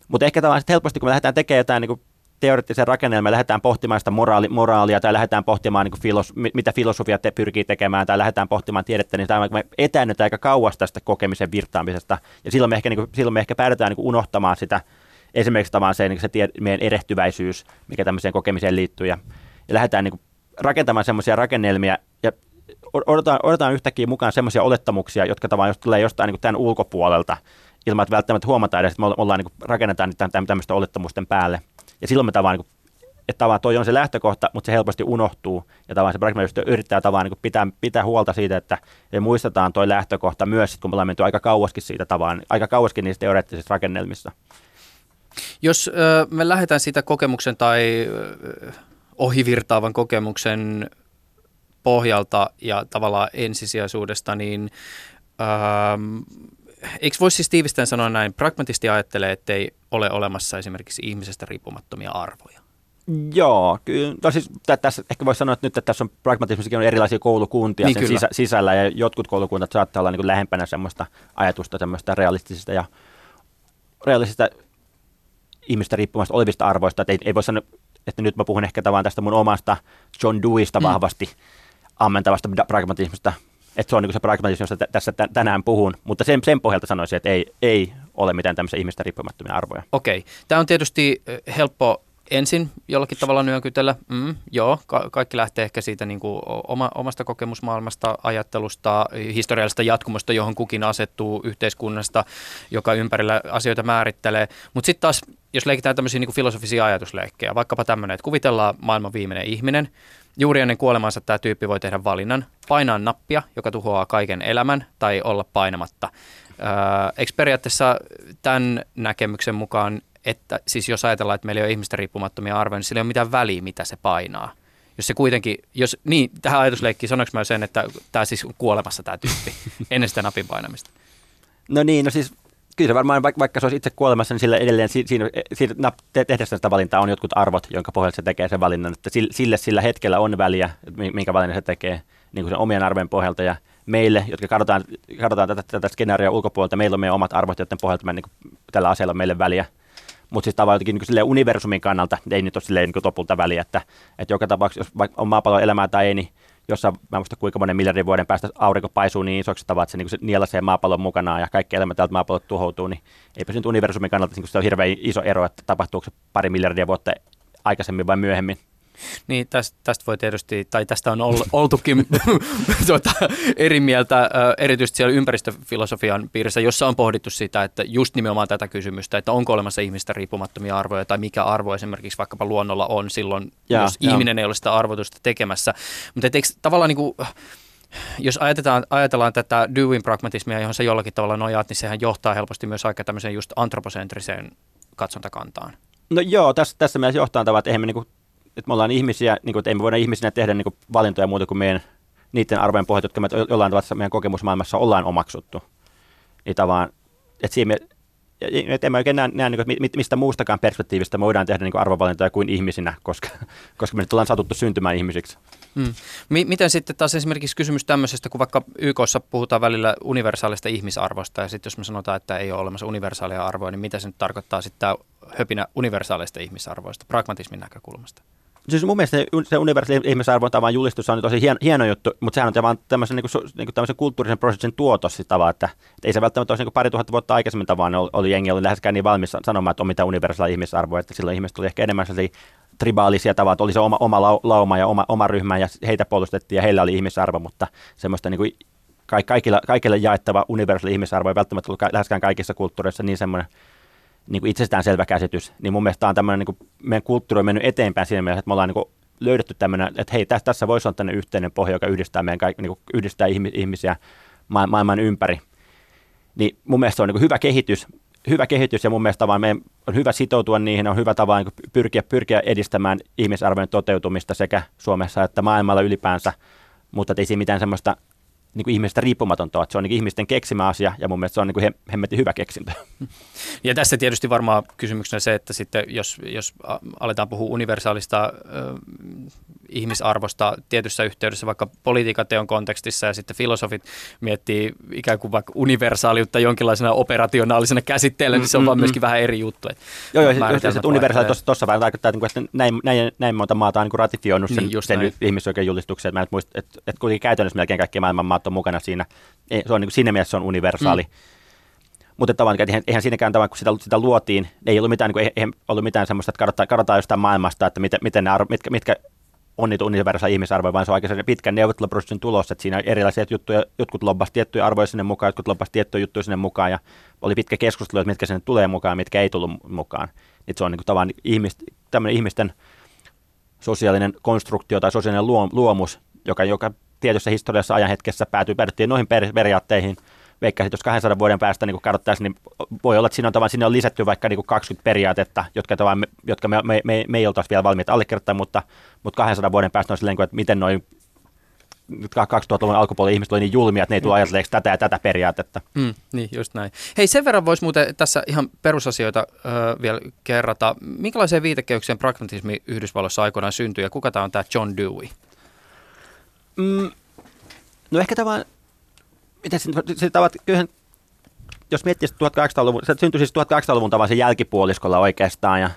Mutta ehkä tavallaan helposti, kun me lähdetään tekemään jotain niin teoreettisen rakennelman lähdetään pohtimaan sitä moraali, moraalia tai lähdetään pohtimaan, niin filos, mitä filosofia te pyrkii tekemään tai lähdetään pohtimaan tiedettä, niin tämä me etäännytään aika kauas tästä kokemisen virtaamisesta. Ja silloin me ehkä, niin kuin, silloin me ehkä päädytään niin kuin unohtamaan sitä, esimerkiksi tavallaan se, niin se tie, meidän erehtyväisyys, mikä tämmöiseen kokemiseen liittyy. Ja, ja lähdetään niin kuin rakentamaan semmoisia rakennelmia ja odotetaan, odotetaan yhtäkkiä mukaan semmoisia olettamuksia, jotka tavallaan tulee jostain niin kuin tämän ulkopuolelta, ilman että välttämättä huomataan edes, että me ollaan niin kuin, rakennetaan tämmöistä olettamusten päälle. Ja silloin me tavallaan niin että tavallaan toi on se lähtökohta, mutta se helposti unohtuu. Ja tavallaan se pragmaatisuus yrittää tavallaan niin pitää, pitää huolta siitä, että me muistetaan toi lähtökohta myös, kun me ollaan menty aika kauaskin siitä tavallaan, aika kauaskin niistä teoreettisista rakennelmista. Jos ö, me lähdetään siitä kokemuksen tai ö, ohivirtaavan kokemuksen pohjalta ja tavallaan ensisijaisuudesta, niin ö, eikö voisi siis tiivistään sanoa näin, pragmatisti ajattelee, että ei ole olemassa esimerkiksi ihmisestä riippumattomia arvoja? Joo, kyllä. No siis, tässä ehkä voisi sanoa, että nyt että tässä on pragmatismissakin on erilaisia koulukuntia niin sen sisä, sisällä ja jotkut koulukuntat saattaa olla niin kuin lähempänä semmoista ajatusta semmoista realistisista ja realistisista ihmistä riippumasta olevista arvoista. Että ei, ei voi sanoa, että nyt mä puhun ehkä tavallaan tästä mun omasta John Deweystä mm. vahvasti ammentavasta pragmatismista, että se on niin se pragmatismi, josta tässä tänään puhun, mutta sen, sen pohjalta sanoisin, että ei, ei ole mitään tämmöisiä ihmistä riippumattomia arvoja. Okei. Tämä on tietysti helppo ensin jollakin tavalla nyökytellä. Mm, joo, ka- kaikki lähtee ehkä siitä niin kuin oma, omasta kokemusmaailmasta, ajattelusta, historiallisesta jatkumosta, johon kukin asettuu yhteiskunnasta, joka ympärillä asioita määrittelee. Mutta sitten taas, jos leikitään tämmöisiä niin kuin filosofisia ajatusleikkejä, vaikkapa tämmöinen, että kuvitellaan maailman viimeinen ihminen, Juuri ennen kuolemansa tämä tyyppi voi tehdä valinnan, painaa nappia, joka tuhoaa kaiken elämän, tai olla painamatta. Öö, eikö periaatteessa tämän näkemyksen mukaan että siis jos ajatellaan, että meillä ei ole ihmistä riippumattomia arvoja, niin sillä ei ole mitään väliä, mitä se painaa. Jos se kuitenkin, jos, niin, tähän ajatusleikkiin sanoinko mä sen, että tämä siis on kuolemassa tämä tyyppi ennen sitä napin painamista? No niin, no siis kyllä se varmaan, vaikka, se olisi itse kuolemassa, niin sillä edelleen siinä, siinä tehdessä sitä valintaa on jotkut arvot, jonka pohjalta se tekee sen valinnan. Että sille sillä hetkellä on väliä, minkä valinnan se tekee niin kuin sen omien arvojen pohjalta. Ja meille, jotka katsotaan, katsotaan tätä, tätä skenaarioa ulkopuolelta, meillä on meidän omat arvot, joiden pohjalta niin kuin, tällä asialla on meille väliä. Mutta siis tavallaan jotenkin niin universumin kannalta ei nyt ole niin lopulta väliä, että, että joka tapauksessa, jos on maapallon elämää tai ei, niin jossain, mä muista kuinka monen miljardin vuoden päästä aurinko paisuu niin isoksi tavalla, että se, niin se nielasee maapallon mukanaan ja kaikki elämä täältä maapallolta tuhoutuu, niin eipä se nyt universumin kannalta niin se on hirveän iso ero, että tapahtuuko se pari miljardia vuotta aikaisemmin vai myöhemmin. Niin, tästä, tästä voi tietysti, tai tästä on oltukin tuota, eri mieltä, erityisesti siellä ympäristöfilosofian piirissä, jossa on pohdittu sitä, että just nimenomaan tätä kysymystä, että onko olemassa ihmistä riippumattomia arvoja, tai mikä arvo esimerkiksi vaikkapa luonnolla on silloin, ja, jos ja. ihminen ei ole sitä arvotusta tekemässä. Mutta eikö tavallaan niin kuin, jos ajatellaan, ajatellaan tätä Deweyn pragmatismia, johon se jollakin tavalla nojaat, niin sehän johtaa helposti myös aika tämmöiseen just antroposentriseen katsontakantaan. No joo, tässä, tässä mielessä johtaa tavalla, että eihän me niinku että me ollaan ihmisiä, niin kuin, että emme voida ihmisinä tehdä niin kuin, valintoja muuta kuin meidän niiden arvojen pohjalta, jotka me jollain tavalla meidän kokemusmaailmassa ollaan omaksuttu. Niin tavallaan, että siinä me, et emme oikein näe, näe niin kuin, mistä muustakaan perspektiivistä me voidaan tehdä niin kuin arvovalintoja kuin ihmisinä, koska, koska me nyt ollaan satuttu syntymään ihmisiksi. Hmm. Miten sitten taas esimerkiksi kysymys tämmöisestä, kun vaikka YKssa puhutaan välillä universaalista ihmisarvosta, ja sitten jos me sanotaan, että ei ole olemassa universaalia arvoa, niin mitä se nyt tarkoittaa sitten tämä höpinä universaalista ihmisarvoista, pragmatismin näkökulmasta? Siis mun mielestä se, universaali ihmisarvon tavan julistus on tosi hieno, hieno juttu, mutta sehän on vaan tämmöisen, niin kuin, niin kuin tämmöisen kulttuurisen prosessin tuotos siis tavalla, että, että ei se välttämättä olisi niin pari tuhatta vuotta aikaisemmin tavallaan oli, oli jengi oli läheskään niin valmis sanomaan, että on mitään universaali ihmisarvoa, että silloin ihmiset tuli ehkä enemmän sellaisia tribaalisia tavalla, että oli se oma, oma lauma ja oma, oma ryhmä ja heitä puolustettiin ja heillä oli ihmisarvo, mutta semmoista niin kuin kaikilla, kaikille jaettava universaali ihmisarvo ei välttämättä ollut läheskään kaikissa kulttuureissa niin semmoinen niin kuin itsestäänselvä käsitys, niin mun mielestä on tämmöinen, niin kuin, meidän kulttuuri on mennyt eteenpäin siinä mielessä, että me ollaan niin kuin, löydetty tämmöinen, että hei, tässä, tässä voisi olla tämmöinen yhteinen pohja, joka yhdistää, meidän kaikki, niin kuin, yhdistää ihmisiä ma- maailman ympäri. Niin mun mielestä se on niin kuin hyvä kehitys, hyvä kehitys ja mun mielestä vaan meidän on hyvä sitoutua niihin, on hyvä tapa niin pyrkiä, pyrkiä edistämään ihmisarvojen toteutumista sekä Suomessa että maailmalla ylipäänsä, mutta ei siinä mitään semmoista niin kuin ihmisestä riippumatonta, että se on niin ihmisten keksimä asia ja mun mielestä se on niin kuin hemmetin hyvä keksintö. Ja tässä tietysti varmaan kysymyksenä se, että sitten jos, jos aletaan puhua universaalista ihmisarvosta tietyssä yhteydessä, vaikka politiikateon kontekstissa ja sitten filosofit miettii ikään kuin vaikka universaaliutta jonkinlaisena operationaalisena käsitteellä, niin se on mm, vaan mm, myöskin vähän eri juttu. Että joo, joo, siis, että universaali tuossa vähän tarkoittaa, että näin, näin, näin monta maata on niin ratifioinut sen, niin, sen ihmisoikeusjulistuksen, että, että, että, että kuitenkin käytännössä melkein kaikki maailman maat on mukana siinä. Se on, niin kuin, siinä mielessä se on universaali. Mm. Mutta tavallaan, eihän, eihän siinäkään tavallaan, kun sitä, sitä luotiin, ei ollut mitään, niin kuin, eihän ollut mitään semmoista, että katsotaan, katsotaan jostain maailmasta, että miten, miten ne arvo, mitkä, mitkä on niitä universaali ihmisarvoja, vaan se on oikein pitkän neuvotteluprosessin tulos, että siinä erilaisia juttuja, jotkut lobbasi tiettyjä arvoja sinne mukaan, jotkut lobbasi tiettyjä juttuja sinne mukaan, ja oli pitkä keskustelu, että mitkä sinne tulee mukaan, mitkä ei tullut mukaan. Nyt se on niin kuin, tavallaan ihmist, ihmisten sosiaalinen konstruktio tai sosiaalinen luomus, joka, joka tietyssä historiassa ajan hetkessä päätyy, päädyttiin noihin per, periaatteihin. Veikkaisin, että jos 200 vuoden päästä niin katsottaisiin, niin voi olla, että siinä on, tavan, sinne on lisätty vaikka niin 20 periaatetta, jotka, tavan, jotka me, me, me, me ei oltaisi vielä valmiita allekirjoittamaan, mutta, mutta 200 vuoden päästä on silleen, että miten noin 2000-luvun alkupuolella ihmiset oli niin julmia, että ne ei tule mm. ajatelleeksi tätä ja tätä periaatetta. Mm, niin, just näin. Hei, sen verran voisi muuten tässä ihan perusasioita ö, vielä kerrata. Minkälaiseen viitekehykseen pragmatismi Yhdysvalloissa aikoinaan syntyi ja kuka tämä on tämä John Dewey? Mm, no ehkä tämä, miten se, se tavat, kyllähän, jos miettii 1800-luvun, se syntyi siis 1800-luvun tavan sen jälkipuoliskolla oikeastaan ja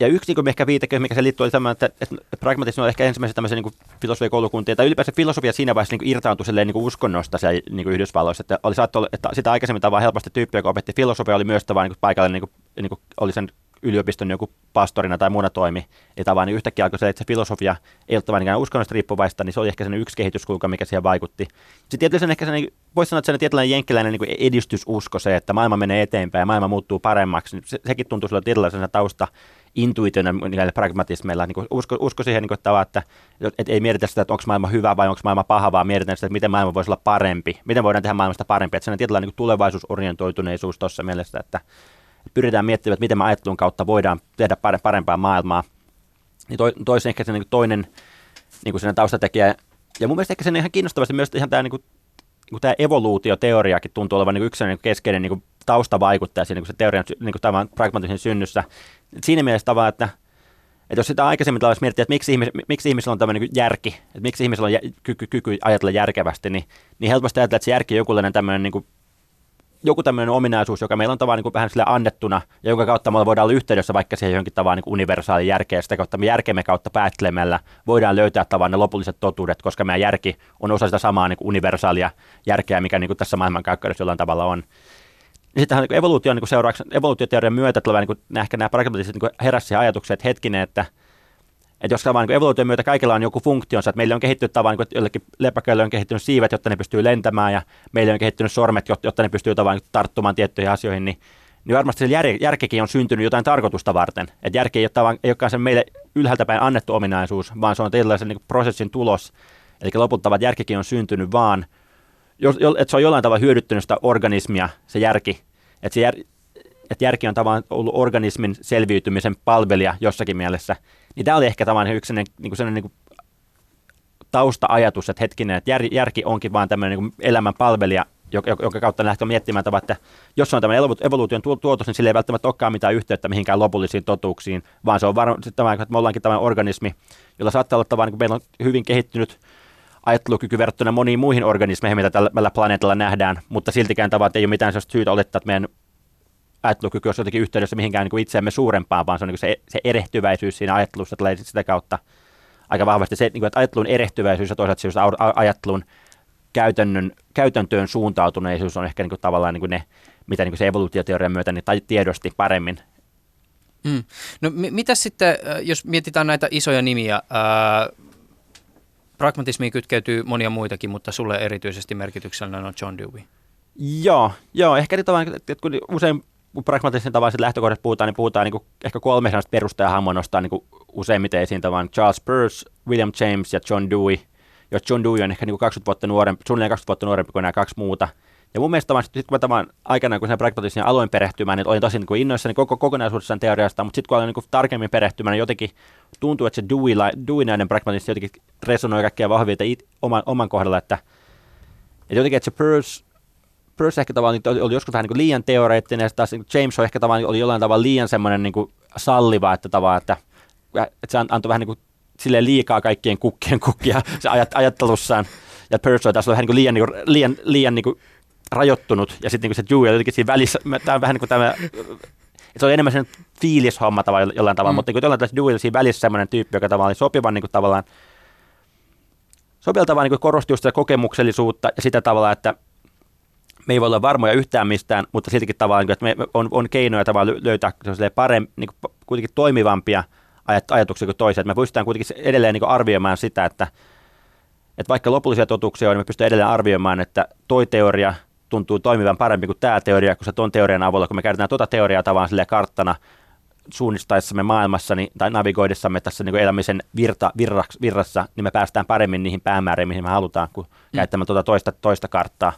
ja yksi niin ehkä viitekehys, mikä se liittyy, oli tämä, että, että pragmatismi on ehkä ensimmäisen tämmöisen niin filosofiakoulukuntia, tai ylipäänsä filosofia siinä vaiheessa niin irtaantui silleen, niin uskonnosta siellä niin Yhdysvalloissa. Että oli saattoi, että sitä aikaisemmin tavallaan helposti tyyppi, joka opetti filosofia, oli myös tavallaan niin paikallinen, niin kuin, niin kuin, oli sen yliopiston joku pastorina tai muuna toimi, ja tavallaan niin yhtäkkiä alkoi se, että se filosofia ei ole tavallaan uskonnosta riippuvaista, niin se oli ehkä sen yksi kehityskulka, mikä siihen vaikutti. Sitten tietysti ehkä se, voisi sanoa, että se tietynlainen jenkkiläinen niin edistysusko se, että maailma menee eteenpäin ja maailma muuttuu paremmaksi, se, sekin tuntuu sillä tietynlaisena tausta intuitiona niillä pragmatismeilla. Niin usko, usko siihen, niin kuin, että, että, että ei mietitä sitä, että onko maailma hyvä vai onko maailma paha, vaan mietitään sitä, että miten maailma voisi olla parempi. Miten voidaan tehdä maailmasta parempi. Että se on tietynlainen niin tulevaisuusorientoituneisuus tuossa mielessä, että pyritään miettimään, että miten me ajattelun kautta voidaan tehdä parempaa maailmaa. Niin to, toisen ehkä se niin toinen niin kuin taustatekijä. Ja mun mielestä ehkä se ihan kiinnostavasti myös ihan tämä, niin kuin, niin tämä evoluutioteoriakin tuntuu olevan niin yksi niin keskeinen niin taustavaikuttaja siinä niin se teorian niin kuin tämän pragmatismin synnyssä. Siinä mielessä tavallaan, että, että jos sitä aikaisemmin olisi miettiä, että miksi, ihmis, miksi ihmisellä on tämmöinen niin järki, että miksi ihmisellä on kyky, kyky ajatella järkevästi, niin, niin helposti ajatella, että se järki on joku tämmöinen niin kuin joku tämmöinen ominaisuus, joka meillä on tavallaan niin vähän sille annettuna, ja jonka kautta me voidaan olla yhteydessä vaikka siihen johonkin tavallaan niin universaali järkeä, sitä kautta me järkemme kautta päättelemällä voidaan löytää tavallaan ne lopulliset totuudet, koska meidän järki on osa sitä samaa niin universaalia järkeä, mikä niin kuin tässä maailmankaikkeudessa jollain tavalla on. Ja sittenhän niin evoluution niin seurauksena, evoluutioteorian myötä tulee niin kuin, ehkä nämä pragmatiset niin heräsi ajatukset, että hetkinen, että että jos vaan niin evoluution myötä kaikilla on joku funktionsa, että meillä on kehittynyt tavallaan, niin jollekin lepäköille on kehittynyt siivet, jotta ne pystyy lentämään, ja meillä on kehittynyt sormet, jotta ne pystyy tavallaan niin tarttumaan tiettyihin asioihin, niin, niin varmasti se jär, järkekin on syntynyt jotain tarkoitusta varten. Että järki ei ole, tavallaan, ei olekaan se meille ylhäältä päin annettu ominaisuus, vaan se on tällaisen niin prosessin tulos. Eli lopulta järkikin on syntynyt vaan, että se on jollain tavalla hyödyttänyt sitä organismia, se järki. Että se jär, että järki on tavallaan ollut organismin selviytymisen palvelija jossakin mielessä. Niin tämä oli ehkä tavallaan yksi sellainen, niin kuin sellainen niin kuin tausta-ajatus, että hetkinen, että jär, järki onkin vain tämmöinen niin elämän palvelija, joka, kautta lähtee miettimään, tavalla, että jos on tämmöinen evoluution tuotos, niin sillä ei välttämättä olekaan mitään yhteyttä mihinkään lopullisiin totuuksiin, vaan se on varmaan, että me ollaankin tämmöinen organismi, jolla saattaa olla tavallaan, niin meillä on hyvin kehittynyt ajattelukyky verrattuna moniin muihin organismeihin, mitä tällä planeetalla nähdään, mutta siltikään että ei ole mitään syytä olettaa, että meidän ajattelukyky olisi jotenkin yhteydessä mihinkään niin kuin itseämme suurempaan, vaan se on niin se, se erehtyväisyys siinä ajattelussa tulee sitä kautta aika vahvasti se, niin kuin, että ajattelun erehtyväisyys ja toisaalta se ajattelun käytännön, käytäntöön suuntautuneisuus on ehkä niin kuin, tavallaan niin kuin ne, mitä niin kuin se evoluutioteorian myötä niin, tiedosti paremmin. Mm. No m- mitä sitten, jos mietitään näitä isoja nimiä, ää, pragmatismiin kytkeytyy monia muitakin, mutta sulle erityisesti merkityksellinen on John Dewey. Joo, joo ehkä niitä että kun usein pragmatisen tavalliset lähtökohdat puhutaan, niin puhutaan niin kuin ehkä kolme sellaista perustajahammoa nostaa niin kuin useimmiten esiin tavan Charles Peirce, William James ja John Dewey. Jos John Dewey on ehkä niin kuin 20 vuotta nuorempi, suunnilleen 20 vuotta nuorempi kuin nämä kaksi muuta. Ja mun mielestä sitten kun mä tämän aikana, kun sen pragmatismin aloin perehtymään, niin olin tosi niin innoissani koko kokonaisuudessaan teoriasta, mutta sitten kun aloin niin tarkemmin perehtymään, niin jotenkin tuntuu, että se Dewey, Dewey näiden pragmatismi jotenkin resonoi kaikkia vahvia oman, oman kohdalla, että, että jotenkin, että se Peirce Bruce ehkä tavallaan oli, oli joskus vähän niin liian teoreettinen, ja taas niin James on ehkä tavallaan, oli jollain tavalla liian semmoinen niin salliva, että tavallaan, että, että se antoi vähän niin kuin silleen liikaa kaikkien kukkien kukkia se ajat, ajattelussaan. Ja Percy on taas vähän niin kuin liian, niin kuin, liian, liian niin kuin rajoittunut, ja sitten niin se Dewey jotenkin siinä välissä, tämä on vähän niin kuin tämä, se oli enemmän sen fiilishomma tavallaan jollain tavalla, mm. mutta niin jollain tavalla Dewey oli siinä välissä semmoinen tyyppi, joka tavallaan oli sopivan niin kuin tavallaan, sopivalla tavalla niin korosti just sitä kokemuksellisuutta ja sitä tavalla, että me ei voi olla varmoja yhtään mistään, mutta siltikin tavallaan, että me on, on keinoja tavallaan löytää paremmin, niin kuin, kuitenkin toimivampia ajatuksia kuin toisia. Että me pystytään kuitenkin edelleen niin arvioimaan sitä, että, että vaikka lopullisia totuuksia on, niin me pystytään edelleen arvioimaan, että toi teoria tuntuu toimivan paremmin kuin tämä teoria, koska tuon teorian avulla, kun me käytetään tuota teoriaa tavallaan karttana suunnistaessamme maailmassa niin, tai navigoidessamme tässä niin elämisen virta, virraks, virrassa, niin me päästään paremmin niihin päämääriin, mihin me halutaan, kuin mm. käyttämään tuota toista, toista karttaa.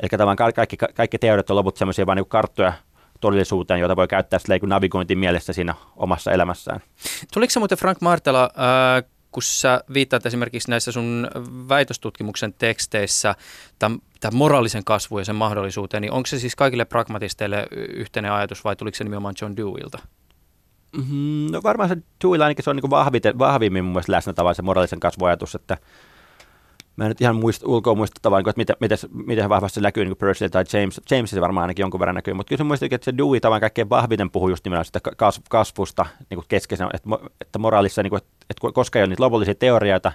Eli tavallaan kaikki, kaikki teoriat on loput sellaisia vain niin karttoja todellisuuteen, jota voi käyttää sille navigointin mielessä siinä omassa elämässään. Tuliko se muuten Frank Martela, äh, kun sä viittaat esimerkiksi näissä sun väitöstutkimuksen teksteissä tämän, tämän moraalisen kasvun ja sen mahdollisuuteen, niin onko se siis kaikille pragmatisteille yhteinen ajatus vai tuliko se nimenomaan John Deweyilta? Mm, no varmaan se Deweyllä ainakin se on niin vahviten, vahvimmin mun mielestä läsnä tavallaan se moraalisen kasvuajatus, että mä en nyt ihan muista, ulkoa muista tavallaan, että miten, miten, miten vahvasti se näkyy niin kuin Percy tai James. James se varmaan ainakin jonkun verran näkyy, mutta kyllä se muistakin, että se Dewey tavallaan kaikkein vahviten puhuu just nimenomaan sitä kasvusta niin keskeisenä, että, että moraalissa, niin kuin, että koska ei ole niitä lopullisia teorioita,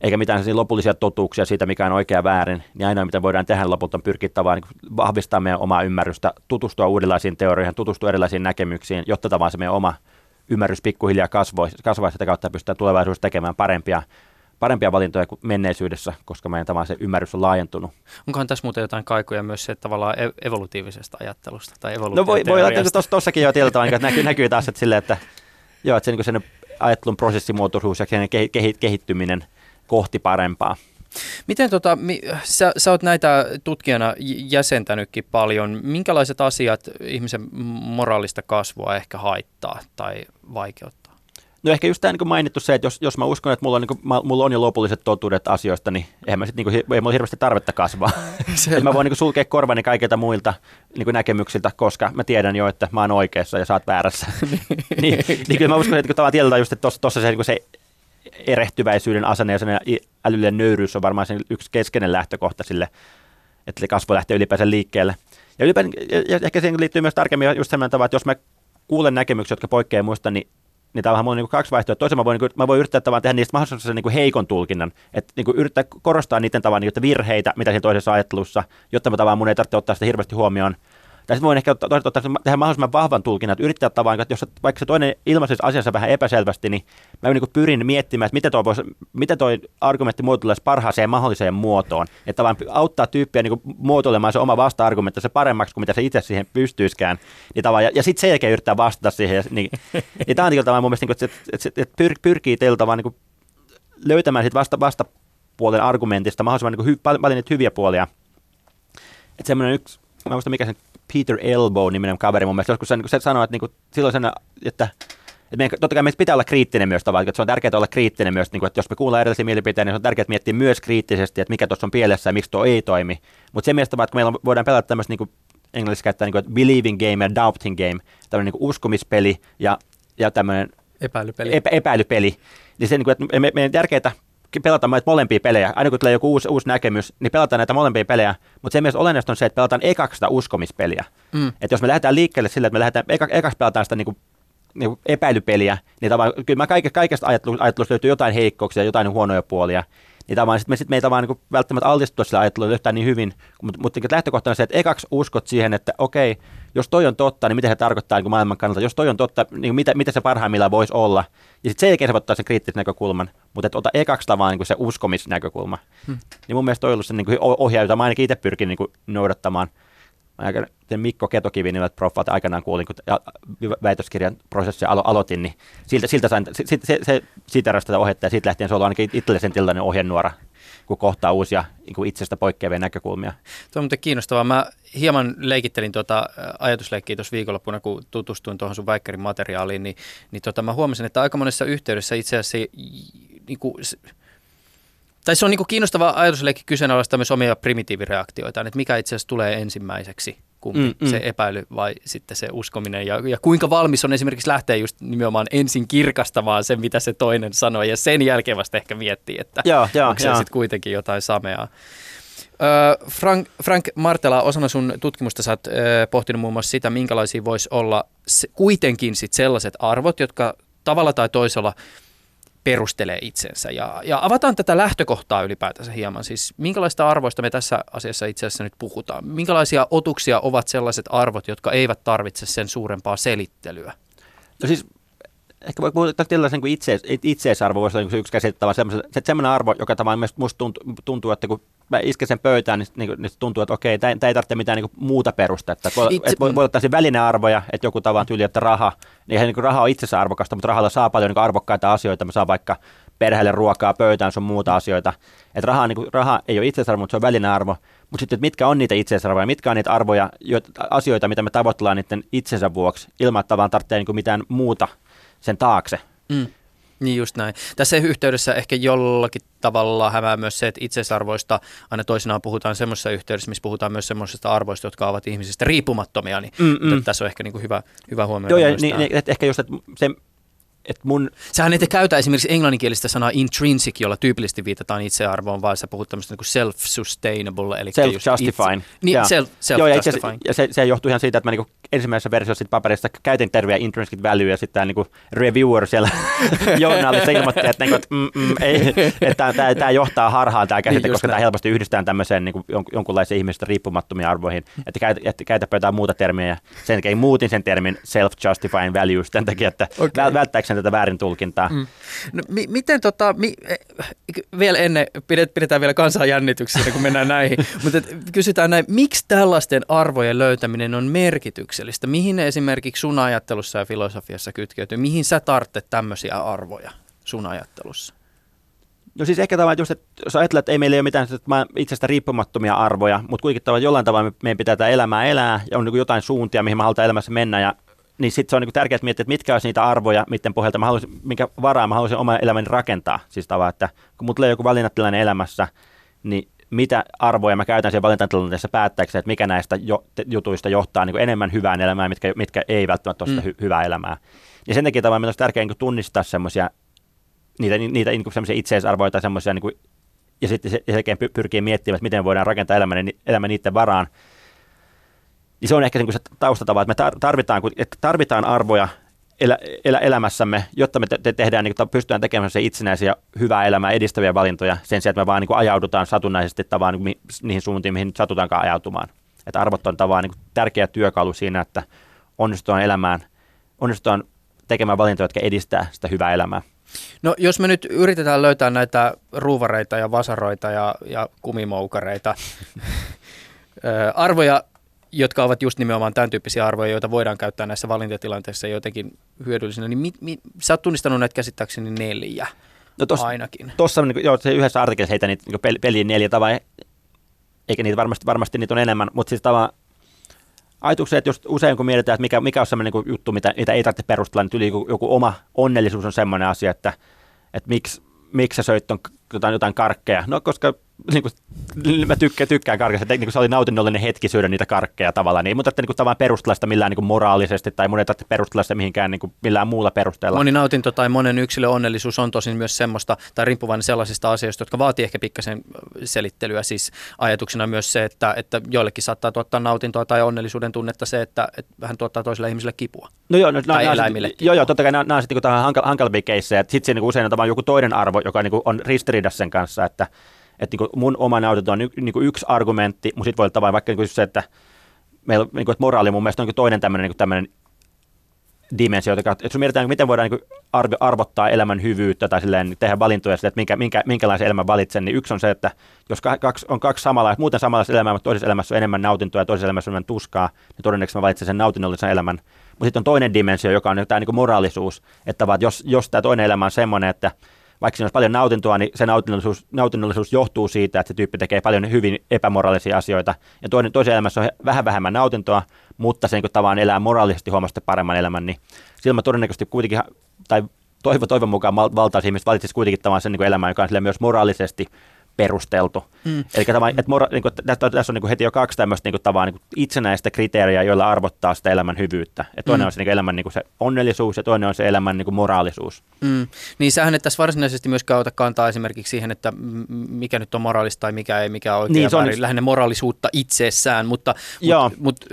eikä mitään lopullisia totuuksia siitä, mikä on oikea väärin, niin ainoa, mitä voidaan tehdä lopulta on tavallaan niin vahvistaa meidän omaa ymmärrystä, tutustua uudenlaisiin teorioihin, tutustua erilaisiin näkemyksiin, jotta tavallaan se meidän oma ymmärrys pikkuhiljaa kasvaisi, kasvaisi sitä kautta pystytään tulevaisuudessa tekemään parempia parempia valintoja kuin menneisyydessä, koska meidän tavallaan se ymmärrys on laajentunut. Onkohan tässä muuten jotain kaikuja myös se tavallaan evolutiivisesta ajattelusta tai No voi, voi olla, että tuossakin jo tietyllä tavalla näkyy, näkyy taas, että, silleen, että, joo, että se niin sen ajattelun prosessimuotoisuus ja sen kehittyminen kohti parempaa. Miten tota, mi, sä, sä oot näitä tutkijana jäsentänytkin paljon. Minkälaiset asiat ihmisen moraalista kasvua ehkä haittaa tai vaikeuttaa? No ehkä just tämä niin mainittu se, että jos, jos mä uskon, että mulla on, niin kuin, mulla on jo lopulliset totuudet asioista, niin eihän mä sit, niin kuin, ei mulla hirveästi tarvetta kasvaa. että mä voin niin kuin, sulkea korvani kaikilta muilta niin kuin näkemyksiltä, koska mä tiedän jo, että mä oon oikeassa ja sä oot väärässä. niin, niin kyllä mä uskon, että tavallaan tietyllä just, että tuossa se, niin se erehtyväisyyden asenne ja sen älyllinen nöyryys on varmaan sen yksi keskeinen lähtökohta sille, että se kasvu lähtee ylipäänsä liikkeelle. Ja, ylipäänsä, ja ehkä siihen liittyy myös tarkemmin just sellainen tapa, että jos mä kuulen näkemyksiä, jotka poikkeaa muista, niin niin tämä on vähän niin kaksi vaihtoehtoa. Toisen mä voin, niin kuin, mä voin yrittää tavallaan tehdä niistä mahdollisuuksista niin heikon tulkinnan, että niin yrittää korostaa niiden tavan niin virheitä, mitä siinä toisessa ajattelussa, jotta mä tavallaan mun ei tarvitse ottaa sitä hirveästi huomioon. Tai sitten voin ehkä ottaa, ottaa tehdä mahdollisimman vahvan tulkinnan, että yrittää tavallaan, että jos vaikka se toinen ilmaisisi asiassa vähän epäselvästi, niin mä niin kuin pyrin miettimään, että miten toi, voisi, miten toi argumentti muotoilisi parhaaseen mahdolliseen muotoon. Että vaan auttaa tyyppiä niin kuin muotoilemaan se oma vasta-argumentti se paremmaksi kuin mitä se itse siihen pystyiskään. Niin ja, ja sitten sen jälkeen yrittää vastata siihen. Ja, niin, niin tämä on niin mun mielestä, niin kuin, että, että, että, pyr, pyrkii teiltä vaan niin löytämään sit vasta, vastapuolen argumentista mahdollisimman niin hy, paljon niitä hyviä puolia. Että semmoinen yksi, mä muistan mikä sen Peter Elbow-niminen kaveri mun mielestä joskus se, se sanoi, että niin silloin sen, että että meidän, totta kai meistä pitää olla kriittinen myös tavallaan, että se on tärkeää olla kriittinen myös, niin kuin, että jos me kuullaan erilaisia mielipiteitä, niin se on tärkeää miettiä myös kriittisesti, että mikä tuossa on pielessä ja miksi tuo ei toimi. Mutta se mielestä, että meillä voidaan pelata tämmöistä niin englanniksi käyttää niin kuin, believing game ja doubting game, tämmöinen niin kuin uskomispeli ja, ja tämmöinen epäilypeli. Epä, epäilypeli. Niin se, niin kuin, että me, meidän tärkeää pelata näitä molempia pelejä. Aina kun tulee joku uusi, uusi näkemys, niin pelataan näitä molempia pelejä. Mutta se myös olennaista on se, että pelataan ekaksi sitä uskomispeliä. Mm. Että jos me lähdetään liikkeelle sillä, että me lähdetään, eka, ekaksi pelataan sitä niin kuin, niin kuin epäilypeliä, niin tavallaan, kyllä mä kaikesta, kaikesta ajattelusta löytyy jotain heikkouksia, jotain huonoja puolia. Niin tavallaan sit me, sit me ei tavallaan niin välttämättä altistua sillä ajattelulla yhtään niin hyvin, mutta, mutta lähtökohta on se, että ekaksi uskot siihen, että okei, jos toi on totta, niin mitä se tarkoittaa niin maailman kannalta, jos toi on totta, niin mitä, mitä se parhaimmillaan voisi olla. Ja sitten sen jälkeen se ottaa sen kriittisen näkökulman, mutta että ota ekaksi tavallaan niin se uskomisnäkökulma. Hmm. Niin mun mielestä toi on ollut se niin ohjaaja, jota mä ainakin itse pyrkin niin noudattamaan. Mikko Ketokivi nimeltä proffat aikanaan kuulin, kun väitöskirjan prosessi alo- aloitin, niin siltä, siltä sain, se, se, se siitä tätä ohjetta ja siitä lähtien se on ainakin itsellisen tilanne ohjenuora kun kohtaa uusia niin itsestä poikkeavia näkökulmia. Tuo on muuten kiinnostavaa. Mä hieman leikittelin tuota ajatusleikkiä tuossa viikonloppuna, kun tutustuin tuohon sun väikkärin materiaaliin, niin, niin tota, mä huomasin, että aika monessa yhteydessä itse asiassa niin kuin, tai se on niin kiinnostava ajatusleikki kyseenalaistaa myös omia primitiivireaktioita, että mikä itse asiassa tulee ensimmäiseksi kumpi, mm, mm. se epäily vai sitten se uskominen ja, ja kuinka valmis on esimerkiksi lähteä just nimenomaan ensin kirkastamaan sen, mitä se toinen sanoo ja sen jälkeen vasta ehkä miettii, että joo, joo, onko se sitten kuitenkin jotain sameaa. Frank, Frank Martela, osana sun tutkimusta sä oot pohtinut muun muassa sitä, minkälaisia voisi olla kuitenkin sit sellaiset arvot, jotka tavalla tai toisella – perustelee itsensä. Ja, ja avataan tätä lähtökohtaa ylipäätänsä hieman. Siis minkälaista arvoista me tässä asiassa itse asiassa nyt puhutaan? Minkälaisia otuksia ovat sellaiset arvot, jotka eivät tarvitse sen suurempaa selittelyä? No siis ehkä voi puhua tällaisen kuin itse, itseisarvo voisi olla yksi käsitettävä semmoinen, semmoinen arvo, joka tavallaan musta tuntuu, tuntuu, että kun mä isken sen pöytään, niin, niin, niin tuntuu, että okei, tämä ei tarvitse mitään niin muuta perustetta. Voi, Itse, voi, voi ottaa välinearvoja, että joku tavan tyyli, että raha, niin, niin raha on itsensä arvokasta, mutta rahalla saa paljon niin arvokkaita asioita. Mä saan vaikka perheelle ruokaa, pöytään, sun muuta asioita. Että raha, niin kuin, raha ei ole itseisarvo, mutta se on välinearvo. Mutta sitten, että mitkä on niitä itseisarvoja, mitkä on niitä arvoja, joita, asioita, mitä me tavoitellaan niiden itsensä vuoksi, ilman että tavallaan tarvitsee niin mitään muuta sen taakse. Mm. Niin just näin. Tässä yhteydessä ehkä jollakin tavalla hämää myös se, että itseisarvoista aina toisinaan puhutaan semmoisessa yhteydessä, missä puhutaan myös semmoisista arvoista, jotka ovat ihmisistä riippumattomia, niin mm, mm. tässä on ehkä niin kuin hyvä, hyvä huomioida. Joo, ja niin, niin, että ehkä just, että se, että mun... Sähän ette käytä esimerkiksi englanninkielistä sanaa intrinsic, jolla tyypillisesti viitataan itsearvoon, vaan sä puhut tämmöistä niin self-sustainable, eli self-justifying. Niin, self, self Joo, ja, itse, ja se, se, johtuu ihan siitä, että mä niin ensimmäisessä versiossa paperista käytin terviä intrinsic value, ja sitten tämä niin reviewer siellä journalissa ilmoitti, että, niin kuin, että, mm, mm, ei, että tämä, tämä johtaa harhaan tämä käsite, niin, koska näin. tämä helposti yhdistää tämmöiseen niin kuin jonkunlaiseen ihmisestä riippumattomiin arvoihin, että käytä, että käytäpä jotain muuta termiä, ja sen takia muutin sen termin self-justifying values, tämän takia, että okay. välttääkseni tätä väärin tulkintaa. Mm. No, mi- miten tota, mi- vielä ennen, pidetään vielä kansan jännityksiä, kun mennään näihin, mutta kysytään näin, miksi tällaisten arvojen löytäminen on merkityksellistä? Mihin ne esimerkiksi sun ajattelussa ja filosofiassa kytkeytyy? Mihin sä tarvitset tämmöisiä arvoja sun ajattelussa? No siis ehkä tavallaan just, että jos ajatellaan, että ei meillä ole mitään itsestä riippumattomia arvoja, mutta kuitenkin tavallaan jollain tavalla meidän pitää tätä elämää elää ja on niin jotain suuntia, mihin me halutaan elämässä mennä ja niin sitten se on niin tärkeää miettiä, että mitkä olisi niitä arvoja, miten pohjalta mä haluaisin, minkä varaa mä haluaisin oman elämäni rakentaa. Siis tavallaan, että kun mulla tulee joku valinnatilanne elämässä, niin mitä arvoja mä käytän siellä valintatilanteessa päättääkseni, että mikä näistä jo, jutuista johtaa niin enemmän hyvään elämään, mitkä, mitkä ei välttämättä ole sitä mm. hy, hyvää elämää. Ja sen takia tavallaan olisi tärkeää niin tunnistaa semmoisia niitä, niitä niin semmoisia itseisarvoja tai semmoisia, niin ja sitten sen jälkeen pyrkii miettimään, että miten voidaan rakentaa elämän, elämä niiden varaan, niin se on ehkä niin se taustatava, että me tarvitaan, että tarvitaan arvoja elä, elä, elämässämme, jotta me te, tehdään, niin pystytään tekemään se itsenäisiä, hyvää elämää edistäviä valintoja sen sijaan, että me vaan niin ajaudutaan satunnaisesti tavallaan niin niihin suuntiin, mihin satutaankaan ajautumaan. Että arvot on tavallaan niin tärkeä työkalu siinä, että onnistutaan elämään, onnistutaan tekemään valintoja, jotka edistää sitä hyvää elämää. No jos me nyt yritetään löytää näitä ruuvareita ja vasaroita ja, ja kumimoukareita, arvoja, jotka ovat just nimenomaan tämän tyyppisiä arvoja, joita voidaan käyttää näissä valintatilanteissa jotenkin hyödyllisinä, niin mi, mi, sä oot tunnistanut näitä käsittääkseni neljä no tos, ainakin. Tuossa niin, joo, se yhdessä artikkelissa heitä niitä niin peliin neljä tavaa, eikä niitä varmasti, varmasti niitä on enemmän, mutta siis tavallaan ajatuksia, että just usein kun mietitään, että mikä, mikä on sellainen niin juttu, mitä, mitä ei tarvitse perustella, niin tuli joku, joku oma onnellisuus on sellainen asia, että, että miksi, miksi sä söit ton, jotain, jotain karkkeja. No koska niin kuin, mä tykkään, tykkään karkeista, että niin se oli nautinnollinen hetki syödä niitä karkkeja tavallaan, niin, mutta että niin tavallaan perustella sitä millään niin kuin moraalisesti tai mun ei tarvitse perustella sitä mihinkään niin kuin millään muulla perusteella. Moni nautinto tai monen yksilön onnellisuus on tosin myös semmoista, tai riippuvainen sellaisista asioista, jotka vaatii ehkä pikkasen selittelyä. Siis ajatuksena myös se, että, että joillekin saattaa tuottaa nautintoa tai onnellisuuden tunnetta se, että, että vähän tuottaa toiselle ihmiselle kipua. No joo, no, tai no, eläimille. Joo, joo, totta kai nämä, nämä on sitten niin hankal, hankalampia keissejä. Sitten niin usein on joku toinen arvo, joka niin kuin on ristiriidassa sen kanssa, että että niin mun oma nautinto on y, niin yksi argumentti, mutta sitten voi olla vaikka niin se, että meillä niin kuin, että moraali mun mielestä on niin toinen tämmöinen, niin tämmöinen dimensio, että sun mietitään, miten voidaan niin arvo, arvottaa elämän hyvyyttä tai silleen, tehdä valintoja että minkä, minkä, minkälaisen elämän valitsen, niin yksi on se, että jos kaksi, on kaksi samanlaista, muuten samanlaista elämää, mutta toisessa elämässä on enemmän nautintoa ja toisessa elämässä on enemmän tuskaa, niin todennäköisesti mä valitsen sen nautinnollisen elämän. Mutta sitten on toinen dimensio, joka on tämä niin moraalisuus, että jos, jos tämä toinen elämä on semmoinen, että vaikka siinä olisi paljon nautintoa, niin se nautinnollisuus, nautinnollisuus johtuu siitä, että se tyyppi tekee paljon hyvin epämoraalisia asioita. Ja toinen, toisen elämässä on vähän vähemmän nautintoa, mutta se niin tavallaan elää moraalisesti huomasta paremman elämän, niin silloin todennäköisesti kuitenkin, tai toivon, toivon mukaan valtaisi ihmiset valitsisi kuitenkin tavallaan sen niin elämän, joka on myös moraalisesti perusteltu. Mm. Eli tämä, että mora, niin kuin, tässä, tässä on niin kuin heti jo kaksi tämmöistä niin kuin, tavallaan, niin kuin itsenäistä kriteeriä, joilla arvottaa sitä elämän hyvyyttä. Ja toinen mm. on se niin kuin, elämän niin kuin, se onnellisuus ja toinen on se elämän niin kuin, moraalisuus. Mm. Niin sähän et tässä varsinaisesti myöskään ota kantaa esimerkiksi siihen, että mikä nyt on moraalista tai mikä ei, mikä on oikein niin, se on väärin. Lähinnä moraalisuutta itsessään, mutta, mutta, mutta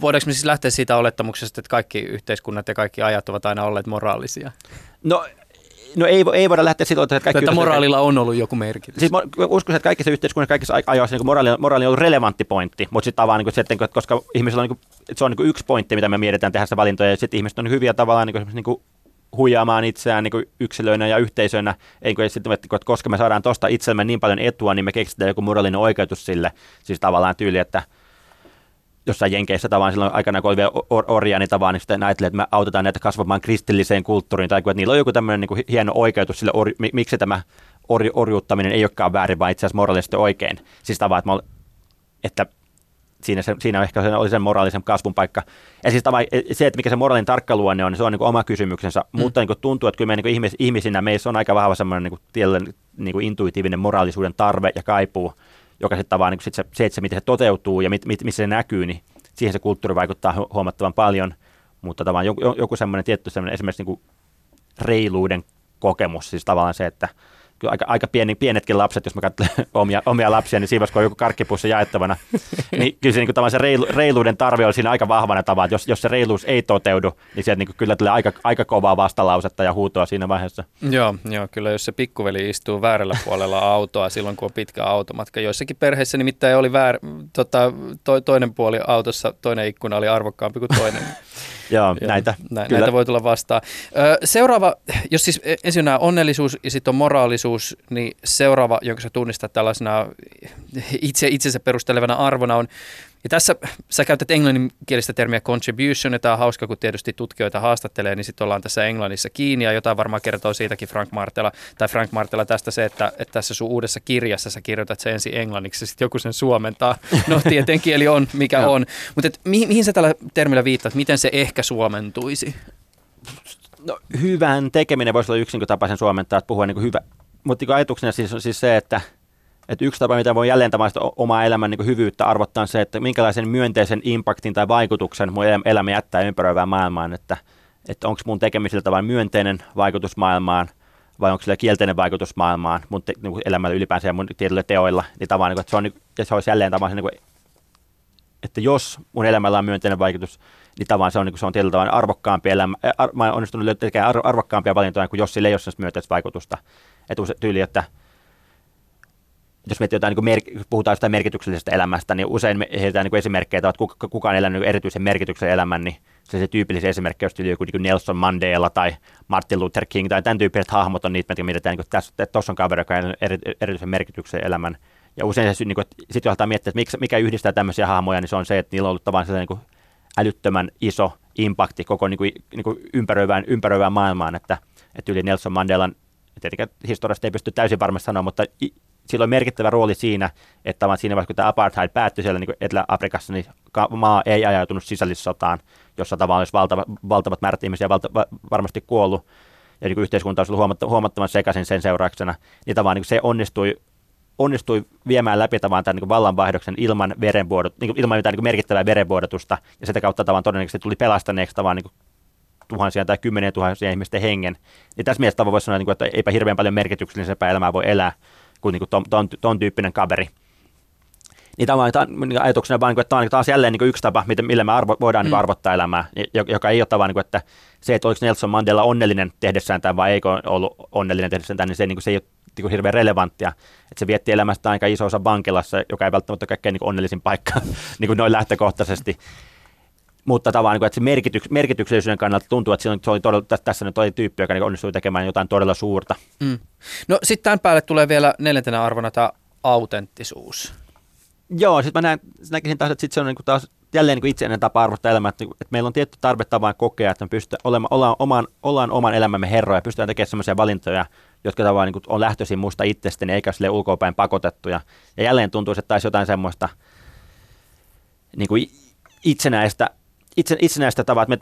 voidaanko me siis lähteä siitä olettamuksesta, että kaikki yhteiskunnat ja kaikki ajat ovat aina olleet moraalisia? No No ei, ei voida lähteä siitä, että kaikki... Että moraalilla on ollut joku merkitys. Siis uskoisin, että kaikissa yhteiskunnissa, kaikissa ajoissa niin moraali, moraali on ollut relevantti pointti, mutta sitten vaan niin kuin, että koska ihmisellä on, niin kuin, että se on niin yksi pointti, mitä me mietitään tehdä sitä valintoja, ja sitten ihmiset on hyviä tavallaan niin kuin, niin kuin huijaamaan itseään niin yksilöinä ja yhteisöinä, eikö sitten, että koska me saadaan tuosta itsellemme niin paljon etua, niin me keksitään joku moraalinen oikeutus sille, siis tavallaan tyyli, että jossain Jenkeissä tavallaan silloin aikana, kun oli vielä or- orjia, niin tavallaan niin sitten ajattelee, että me autetaan näitä kasvamaan kristilliseen kulttuuriin, tai että niillä on joku tämmöinen niin hieno oikeutus sille, or- miksi tämä or- orjuuttaminen ei olekaan väärin, vaan itse asiassa moraalisesti oikein. Siis tavallaan, että, että siinä, se, siinä ehkä se oli sen moraalisen kasvun paikka. Ja siis tava, se, että mikä se moraalinen tarkkaluonne on, niin se on niin oma kysymyksensä, mm. mutta niin tuntuu, että kyllä me niin ihmis, ihmisinä meissä on aika vahva semmoinen niin niin kuin intuitiivinen moraalisuuden tarve ja kaipuu, joka sitten tavallaan niin sit se, se, että se, miten se toteutuu ja mit, mit, missä se näkyy, niin siihen se kulttuuri vaikuttaa huomattavan paljon, mutta tavallaan joku, joku semmoinen tietty semmoinen esimerkiksi niin kuin reiluuden kokemus, siis tavallaan se, että – kyllä aika, aika pieni, pienetkin lapset, jos mä katselen omia, omia lapsia, niin siinä on joku karkkipussi jaettavana, niin kyllä se, niin kuin, se reilu, reiluuden tarve on siinä aika vahvana tavalla, että jos, jos se reiluus ei toteudu, niin sieltä niin kyllä tulee aika, aika kovaa vastalausetta ja huutoa siinä vaiheessa. Joo, joo, kyllä jos se pikkuveli istuu väärällä puolella autoa silloin, kun on pitkä automatka. Joissakin perheissä nimittäin oli väär, tota, to, toinen puoli autossa, toinen ikkuna oli arvokkaampi kuin toinen. Joo, näitä, nä, näitä voi tulla vastaan. Seuraava, jos siis e, ensin on onnellisuus ja sitten on moraalisuus, niin seuraava, jonka sä tunnistat tällaisena itse, itsensä perustelevana arvona on ja tässä sä käytät englanninkielistä termiä contribution, ja tämä on hauska, kun tietysti tutkijoita haastattelee, niin sitten ollaan tässä englannissa kiinni, ja jotain varmaan kertoo siitäkin Frank Martela, tai Frank Martela tästä se, että, että tässä sun uudessa kirjassa sä kirjoitat se ensin englanniksi, ja sitten joku sen suomentaa. No tieteen kieli on, mikä on. Mutta mihin, mihin sä tällä termillä viittaat, miten se ehkä suomentuisi? No, hyvän tekeminen voisi olla yksi niin tapa sen suomentaa, että puhua niin hyvä. Mutta niin ajatuksena siis on siis se, että – että yksi tapa, mitä voi jälleen tämä omaa elämän niin hyvyyttä arvottaa, on se, että minkälaisen myönteisen impaktin tai vaikutuksen mun elämä jättää ympäröivään maailmaan, että, että onko mun tekemisiltä vain myönteinen vaikutus maailmaan vai onko sillä kielteinen vaikutus maailmaan mun te, niin elämällä ylipäänsä ja mun tietyillä teoilla, niin tavallaan, niin kuin, että se, on, ja se olisi jälleen tavallaan niin että jos mun elämällä on myönteinen vaikutus, niin tavallaan se on, niin kuin, se on tietyllä tavalla arvokkaampi elämä, ar, mä olen onnistunut löytämään arvokkaampia valintoja kuin jos sillä ei ole myönteistä vaikutusta. Että tyyli, että jos miettii jotain, niin mer- puhutaan jostain merkityksellisestä elämästä, niin usein me heitetään niin esimerkkejä, että kuka, kuka on elänyt erityisen merkityksen elämän, niin se, se tyypillinen esimerkki, jos joku niin Nelson Mandela tai Martin Luther King tai tämän tyyppiset hahmot on niitä, mitä mietitään, niin tässä, että tuossa on kaveri, joka on eri, erityisen merkityksen elämän. Ja usein se, niin kuin, sitten jos miettiä, että mikä yhdistää tämmöisiä hahmoja, niin se on se, että niillä on ollut tavallaan sellainen niin älyttömän iso impakti koko niin kuin, niin kuin ympäröivään, ympäröivään maailmaan, että, että yli Nelson Mandelan tietenkään historiasta ei pysty täysin varmasti sanoa, mutta sillä on merkittävä rooli siinä, että siinä vaiheessa, kun tämä apartheid päättyi siellä niin Etelä-Afrikassa, niin maa ei ajautunut sisällissotaan, jossa tavallaan olisi valtava, valtavat määrät ihmisiä valta, varmasti kuollut, ja niin yhteiskunta olisi ollut huomattavan, sekaisin sen seurauksena, niin tavallaan niin se onnistui, onnistui viemään läpi tavallaan tämän niin vallanvaihdoksen ilman, verenvuodot, niin ilman mitään niin merkittävää verenvuodotusta, ja sitä kautta tavallaan todennäköisesti tuli pelastaneeksi tavallaan niin tuhansia tai kymmeniä tuhansia ihmisten hengen. Niin tässä mielessä voisi sanoa, niin että eipä hirveän paljon merkityksellisempää elämää voi elää, kuin, niin kuin ton, ton, ton tyyppinen kaveri. Niin tämä on niin ajatuksena vaan, että tämä on taas jälleen niin yksi tapa, millä me arvo, voidaan niin mm. arvottaa elämää, joka ei ole tavallaan, niin kuin, että se, että oliko Nelson Mandela onnellinen tehdessään tämän vai eikö ollut onnellinen tehdessään tämän, niin se, niin kuin, se ei ole niin kuin hirveän relevanttia. Että se vietti elämästä aika iso osa vankilassa, joka ei välttämättä ole kaikkein niin onnellisin paikka niin kuin noin lähtökohtaisesti. Mutta tavallaan, niin että se merkityks, merkityksellisyyden kannalta tuntuu, että se oli todella, tässä nyt oli tyyppi, joka niin onnistui tekemään jotain todella suurta. Mm. No sitten tämän päälle tulee vielä neljäntenä arvona tämä autenttisuus. Joo, sitten mä näen, näkisin taas, että sit se on niin kuin taas jälleen niin itseinen tapa arvottaa elämää, että, että meillä on tietty tarve vain kokea, että me pystytään olemaan, ollaan, oman, ollaan oman elämämme herroja ja pystytään tekemään sellaisia valintoja, jotka tavallaan niin kuin on lähtöisin musta itsestäni eikä sille ulkopäin pakotettuja. Ja jälleen tuntuu, että taisi jotain semmoista niin kuin itsenäistä itse, itsenäistä tavat, me,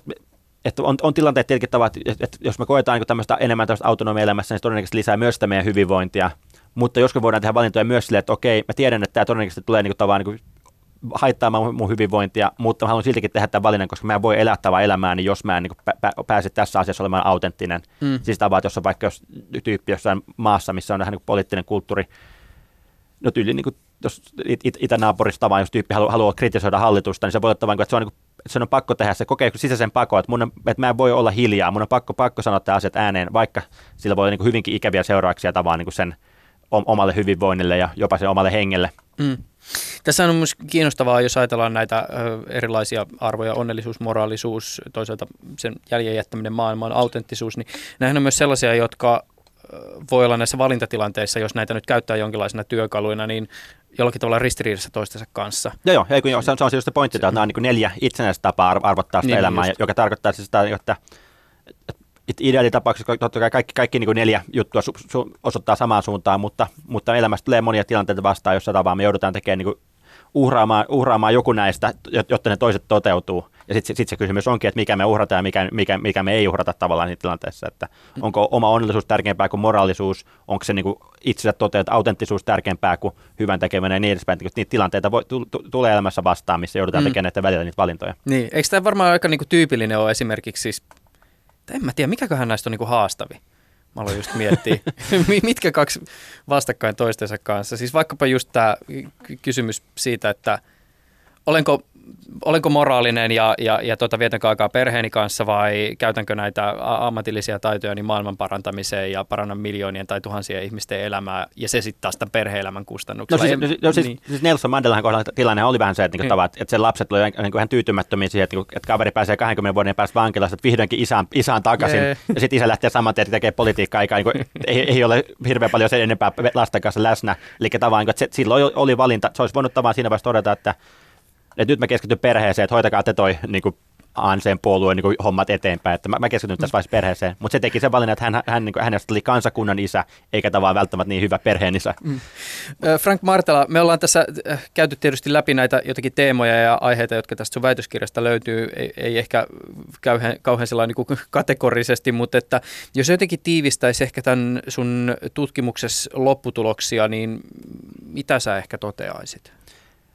että on, on tilanteet tietenkin tavat, että, että jos me koetaan niin tämmöistä enemmän tämmöistä autonomia elämässä, niin se todennäköisesti lisää myös sitä meidän hyvinvointia. Mutta joskus voidaan tehdä valintoja myös silleen, että okei, mä tiedän, että tämä todennäköisesti tulee niin tavallaan niin haittaamaan mun hyvinvointia, mutta mä haluan siltikin tehdä tämän valinnan, koska mä en voi elää tavalla elämää, niin jos mä en niin pä- pääse tässä asiassa olemaan autenttinen. Mm. Siis tavallaan, että jos on vaikka jos, tyyppi jossain maassa, missä on vähän niin poliittinen kulttuuri, no tyyli niin kuin, jos it- it- itänaapurista vaan, jos tyyppi haluaa, haluaa kritisoida hallitusta, niin se voi olla että se on niin sen on pakko tehdä, se kokee sisäisen pakon, että, mun että mä en voi olla hiljaa, mun on pakko, pakko sanoa tämä asiat ääneen, vaikka sillä voi olla niin hyvinkin ikäviä seurauksia tavallaan niin sen omalle hyvinvoinnille ja jopa sen omalle hengelle. Mm. Tässä on myös kiinnostavaa, jos ajatellaan näitä erilaisia arvoja, onnellisuus, moraalisuus, toisaalta sen jäljen jättäminen maailmaan, autenttisuus, niin nämähän on myös sellaisia, jotka voi olla näissä valintatilanteissa, jos näitä nyt käyttää jonkinlaisena työkaluina, niin jollakin tavalla ristiriidassa toistensa kanssa. Joo, joo, ei, kun, joo se, on, se on just se pointti, että nämä on niin neljä itsenäistä tapaa arvottaa sitä niin, elämää, just. joka tarkoittaa siis sitä, että ideaalitapauksessa totta kai kaikki, kaikki niin neljä juttua su, su, osoittaa samaan suuntaan, mutta, mutta elämästä tulee monia tilanteita vastaan, jossa tavallaan me joudutaan tekemään niin uhraamaan, uhraamaan joku näistä, jotta ne toiset toteutuu. Ja sitten sit se kysymys onkin, että mikä me uhrataan ja mikä, mikä, mikä me ei uhrata tavallaan niitä tilanteessa. Että onko oma onnellisuus tärkeämpää kuin moraalisuus, onko se niin itsensä toteutua autenttisuus tärkeämpää kuin hyvän tekeminen ja niin edespäin. Että niitä tilanteita voi, t- t- tulee elämässä vastaan, missä joudutaan mm. tekemään välillä niitä valintoja. Niin, eikö tämä varmaan aika niin tyypillinen ole esimerkiksi siis, en mä tiedä, mikäköhän näistä on niin haastavi. Mä aloin just miettiä, mitkä kaksi vastakkain toistensa kanssa. Siis vaikkapa just tämä kysymys siitä, että olenko olenko moraalinen ja, ja, ja tota, vietänkö aikaa perheeni kanssa vai käytänkö näitä ammatillisia taitoja niin maailman parantamiseen ja parannan miljoonien tai tuhansien ihmisten elämää ja se sitten taas tämän perhe-elämän kustannuksella. No siis, no, no, siis, niin. siis Nelson Mandelahan kohdalla tilanne oli vähän se, että, niin. tavat, että sen lapset olivat niin ihan tyytymättömiä siihen, että, että kaveri pääsee 20 vuoden päästä vankilasta, että vihdoinkin isään, isään takaisin Jee. ja sitten isä lähtee saman tien tekemään politiikkaa, eikä, niin kuin, ei, ei, ole hirveän paljon sen enempää lasten kanssa läsnä. Eli tavallaan, niin että se, silloin oli valinta, se olisi voinut tavallaan siinä vaiheessa todeta, että että nyt mä keskityn perheeseen, että hoitakaa te toi niin kuin ANCn puolueen niin hommat eteenpäin, että mä, mä keskityn tässä vaiheessa perheeseen. Mutta se teki sen valinnan, että hän, hän, niin kuin, hänestä oli kansakunnan isä, eikä tavallaan välttämättä niin hyvä perheen isä. Mm. Frank Martela, me ollaan tässä käyty tietysti läpi näitä jotakin teemoja ja aiheita, jotka tästä sun väitöskirjasta löytyy, ei, ei ehkä kauhean, kauhean sellainen niin kategorisesti, mutta että jos jotenkin tiivistäisi ehkä tämän sun tutkimuksessa lopputuloksia, niin mitä sä ehkä toteaisit?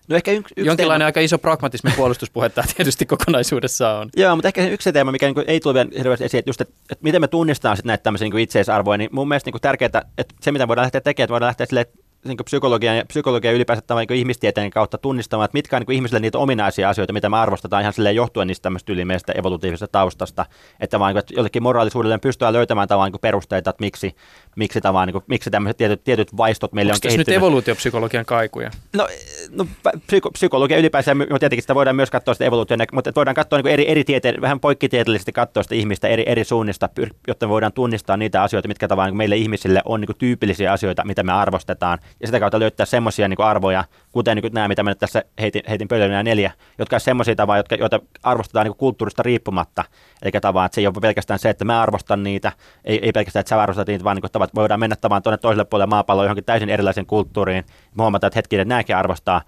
No ehkä yksi, yksi Jonkinlainen teema. aika iso pragmatismi puolustuspuhetta tietysti kokonaisuudessaan on. Joo, mutta ehkä yksi teema, mikä niin ei tule vielä hirveästi esiin, että, just, että, että miten me tunnistetaan sitten näitä tämmöisiä niin itseisarvoja, niin mun mielestä niin tärkeää, että se mitä voidaan lähteä tekemään, että voidaan lähteä sille niin psykologian ja psykologian ylipäänsä tämän niin ihmistieteen kautta tunnistamaan, että mitkä on niin ihmisille niitä ominaisia asioita, mitä me arvostetaan ihan silleen johtuen niistä tämmöistä ylimeistä evolutiivisesta taustasta, että vaan niin että jollekin moraalisuudelle pystytään löytämään tavallaan niin perusteita, että miksi, miksi, tavallaan, niin kuin, miksi tämmöiset tietyt, tietyt vaistot meille Onko on kehittynyt. nyt evoluutiopsykologian kaikuja? No, no psyko, psykologia ylipäänsä, mutta tietenkin sitä voidaan myös katsoa sitä evoluution, mutta voidaan katsoa niin eri, eri tieteen, vähän poikkitieteellisesti katsoa sitä ihmistä eri, eri suunnista, jotta me voidaan tunnistaa niitä asioita, mitkä tavallaan niin meille ihmisille on niin tyypillisiä asioita, mitä me arvostetaan, ja sitä kautta löytää semmoisia niin arvoja, kuten niin nämä, mitä mä nyt tässä heitin, heitin pöydälle nämä neljä, jotka on semmoisia tavoja, jotka, joita arvostetaan niin kulttuurista riippumatta. Eli tavallaan, että se ei ole pelkästään se, että mä arvostan niitä, ei, ei pelkästään, että sä arvostat niitä, vaan niin tavat, voidaan mennä tavallaan tuonne toiselle puolelle maapalloa johonkin täysin erilaisen kulttuuriin. Me huomataan, että hetkinen, että nämäkin arvostaa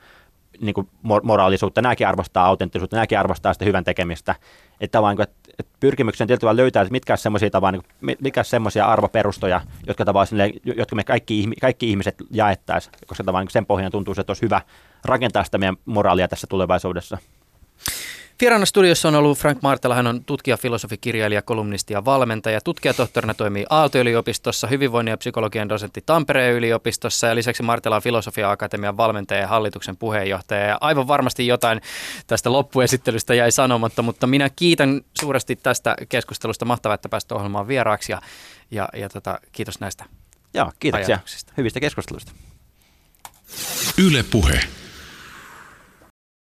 niin kuin moraalisuutta, nämäkin arvostaa autenttisuutta, nämäkin arvostaa sitä hyvän tekemistä. Että tavallaan, että, että pyrkimyksen tietyllä löytää, että mitkä semmoisia semmoisia arvoperustoja, jotka, tavallaan, jotka me kaikki, kaikki ihmiset jaettaisiin, koska tavallaan niin sen pohjan tuntuu, että olisi hyvä rakentaa sitä meidän moraalia tässä tulevaisuudessa. Vieraana studiossa on ollut Frank Martela, hän on tutkija, filosofi, kirjailija, kolumnisti ja valmentaja. Tutkijatohtorina toimii Aalto-yliopistossa, hyvinvoinnin ja psykologian dosentti Tampereen yliopistossa ja lisäksi Martela on Filosofia Akatemian valmentaja ja hallituksen puheenjohtaja. Ja aivan varmasti jotain tästä loppuesittelystä jäi sanomatta, mutta minä kiitän suuresti tästä keskustelusta. Mahtavaa, että pääsit ohjelmaan vieraaksi ja, ja, ja tota, kiitos näistä Joo, kiitoksia hyvistä keskusteluista. Yle Puhe.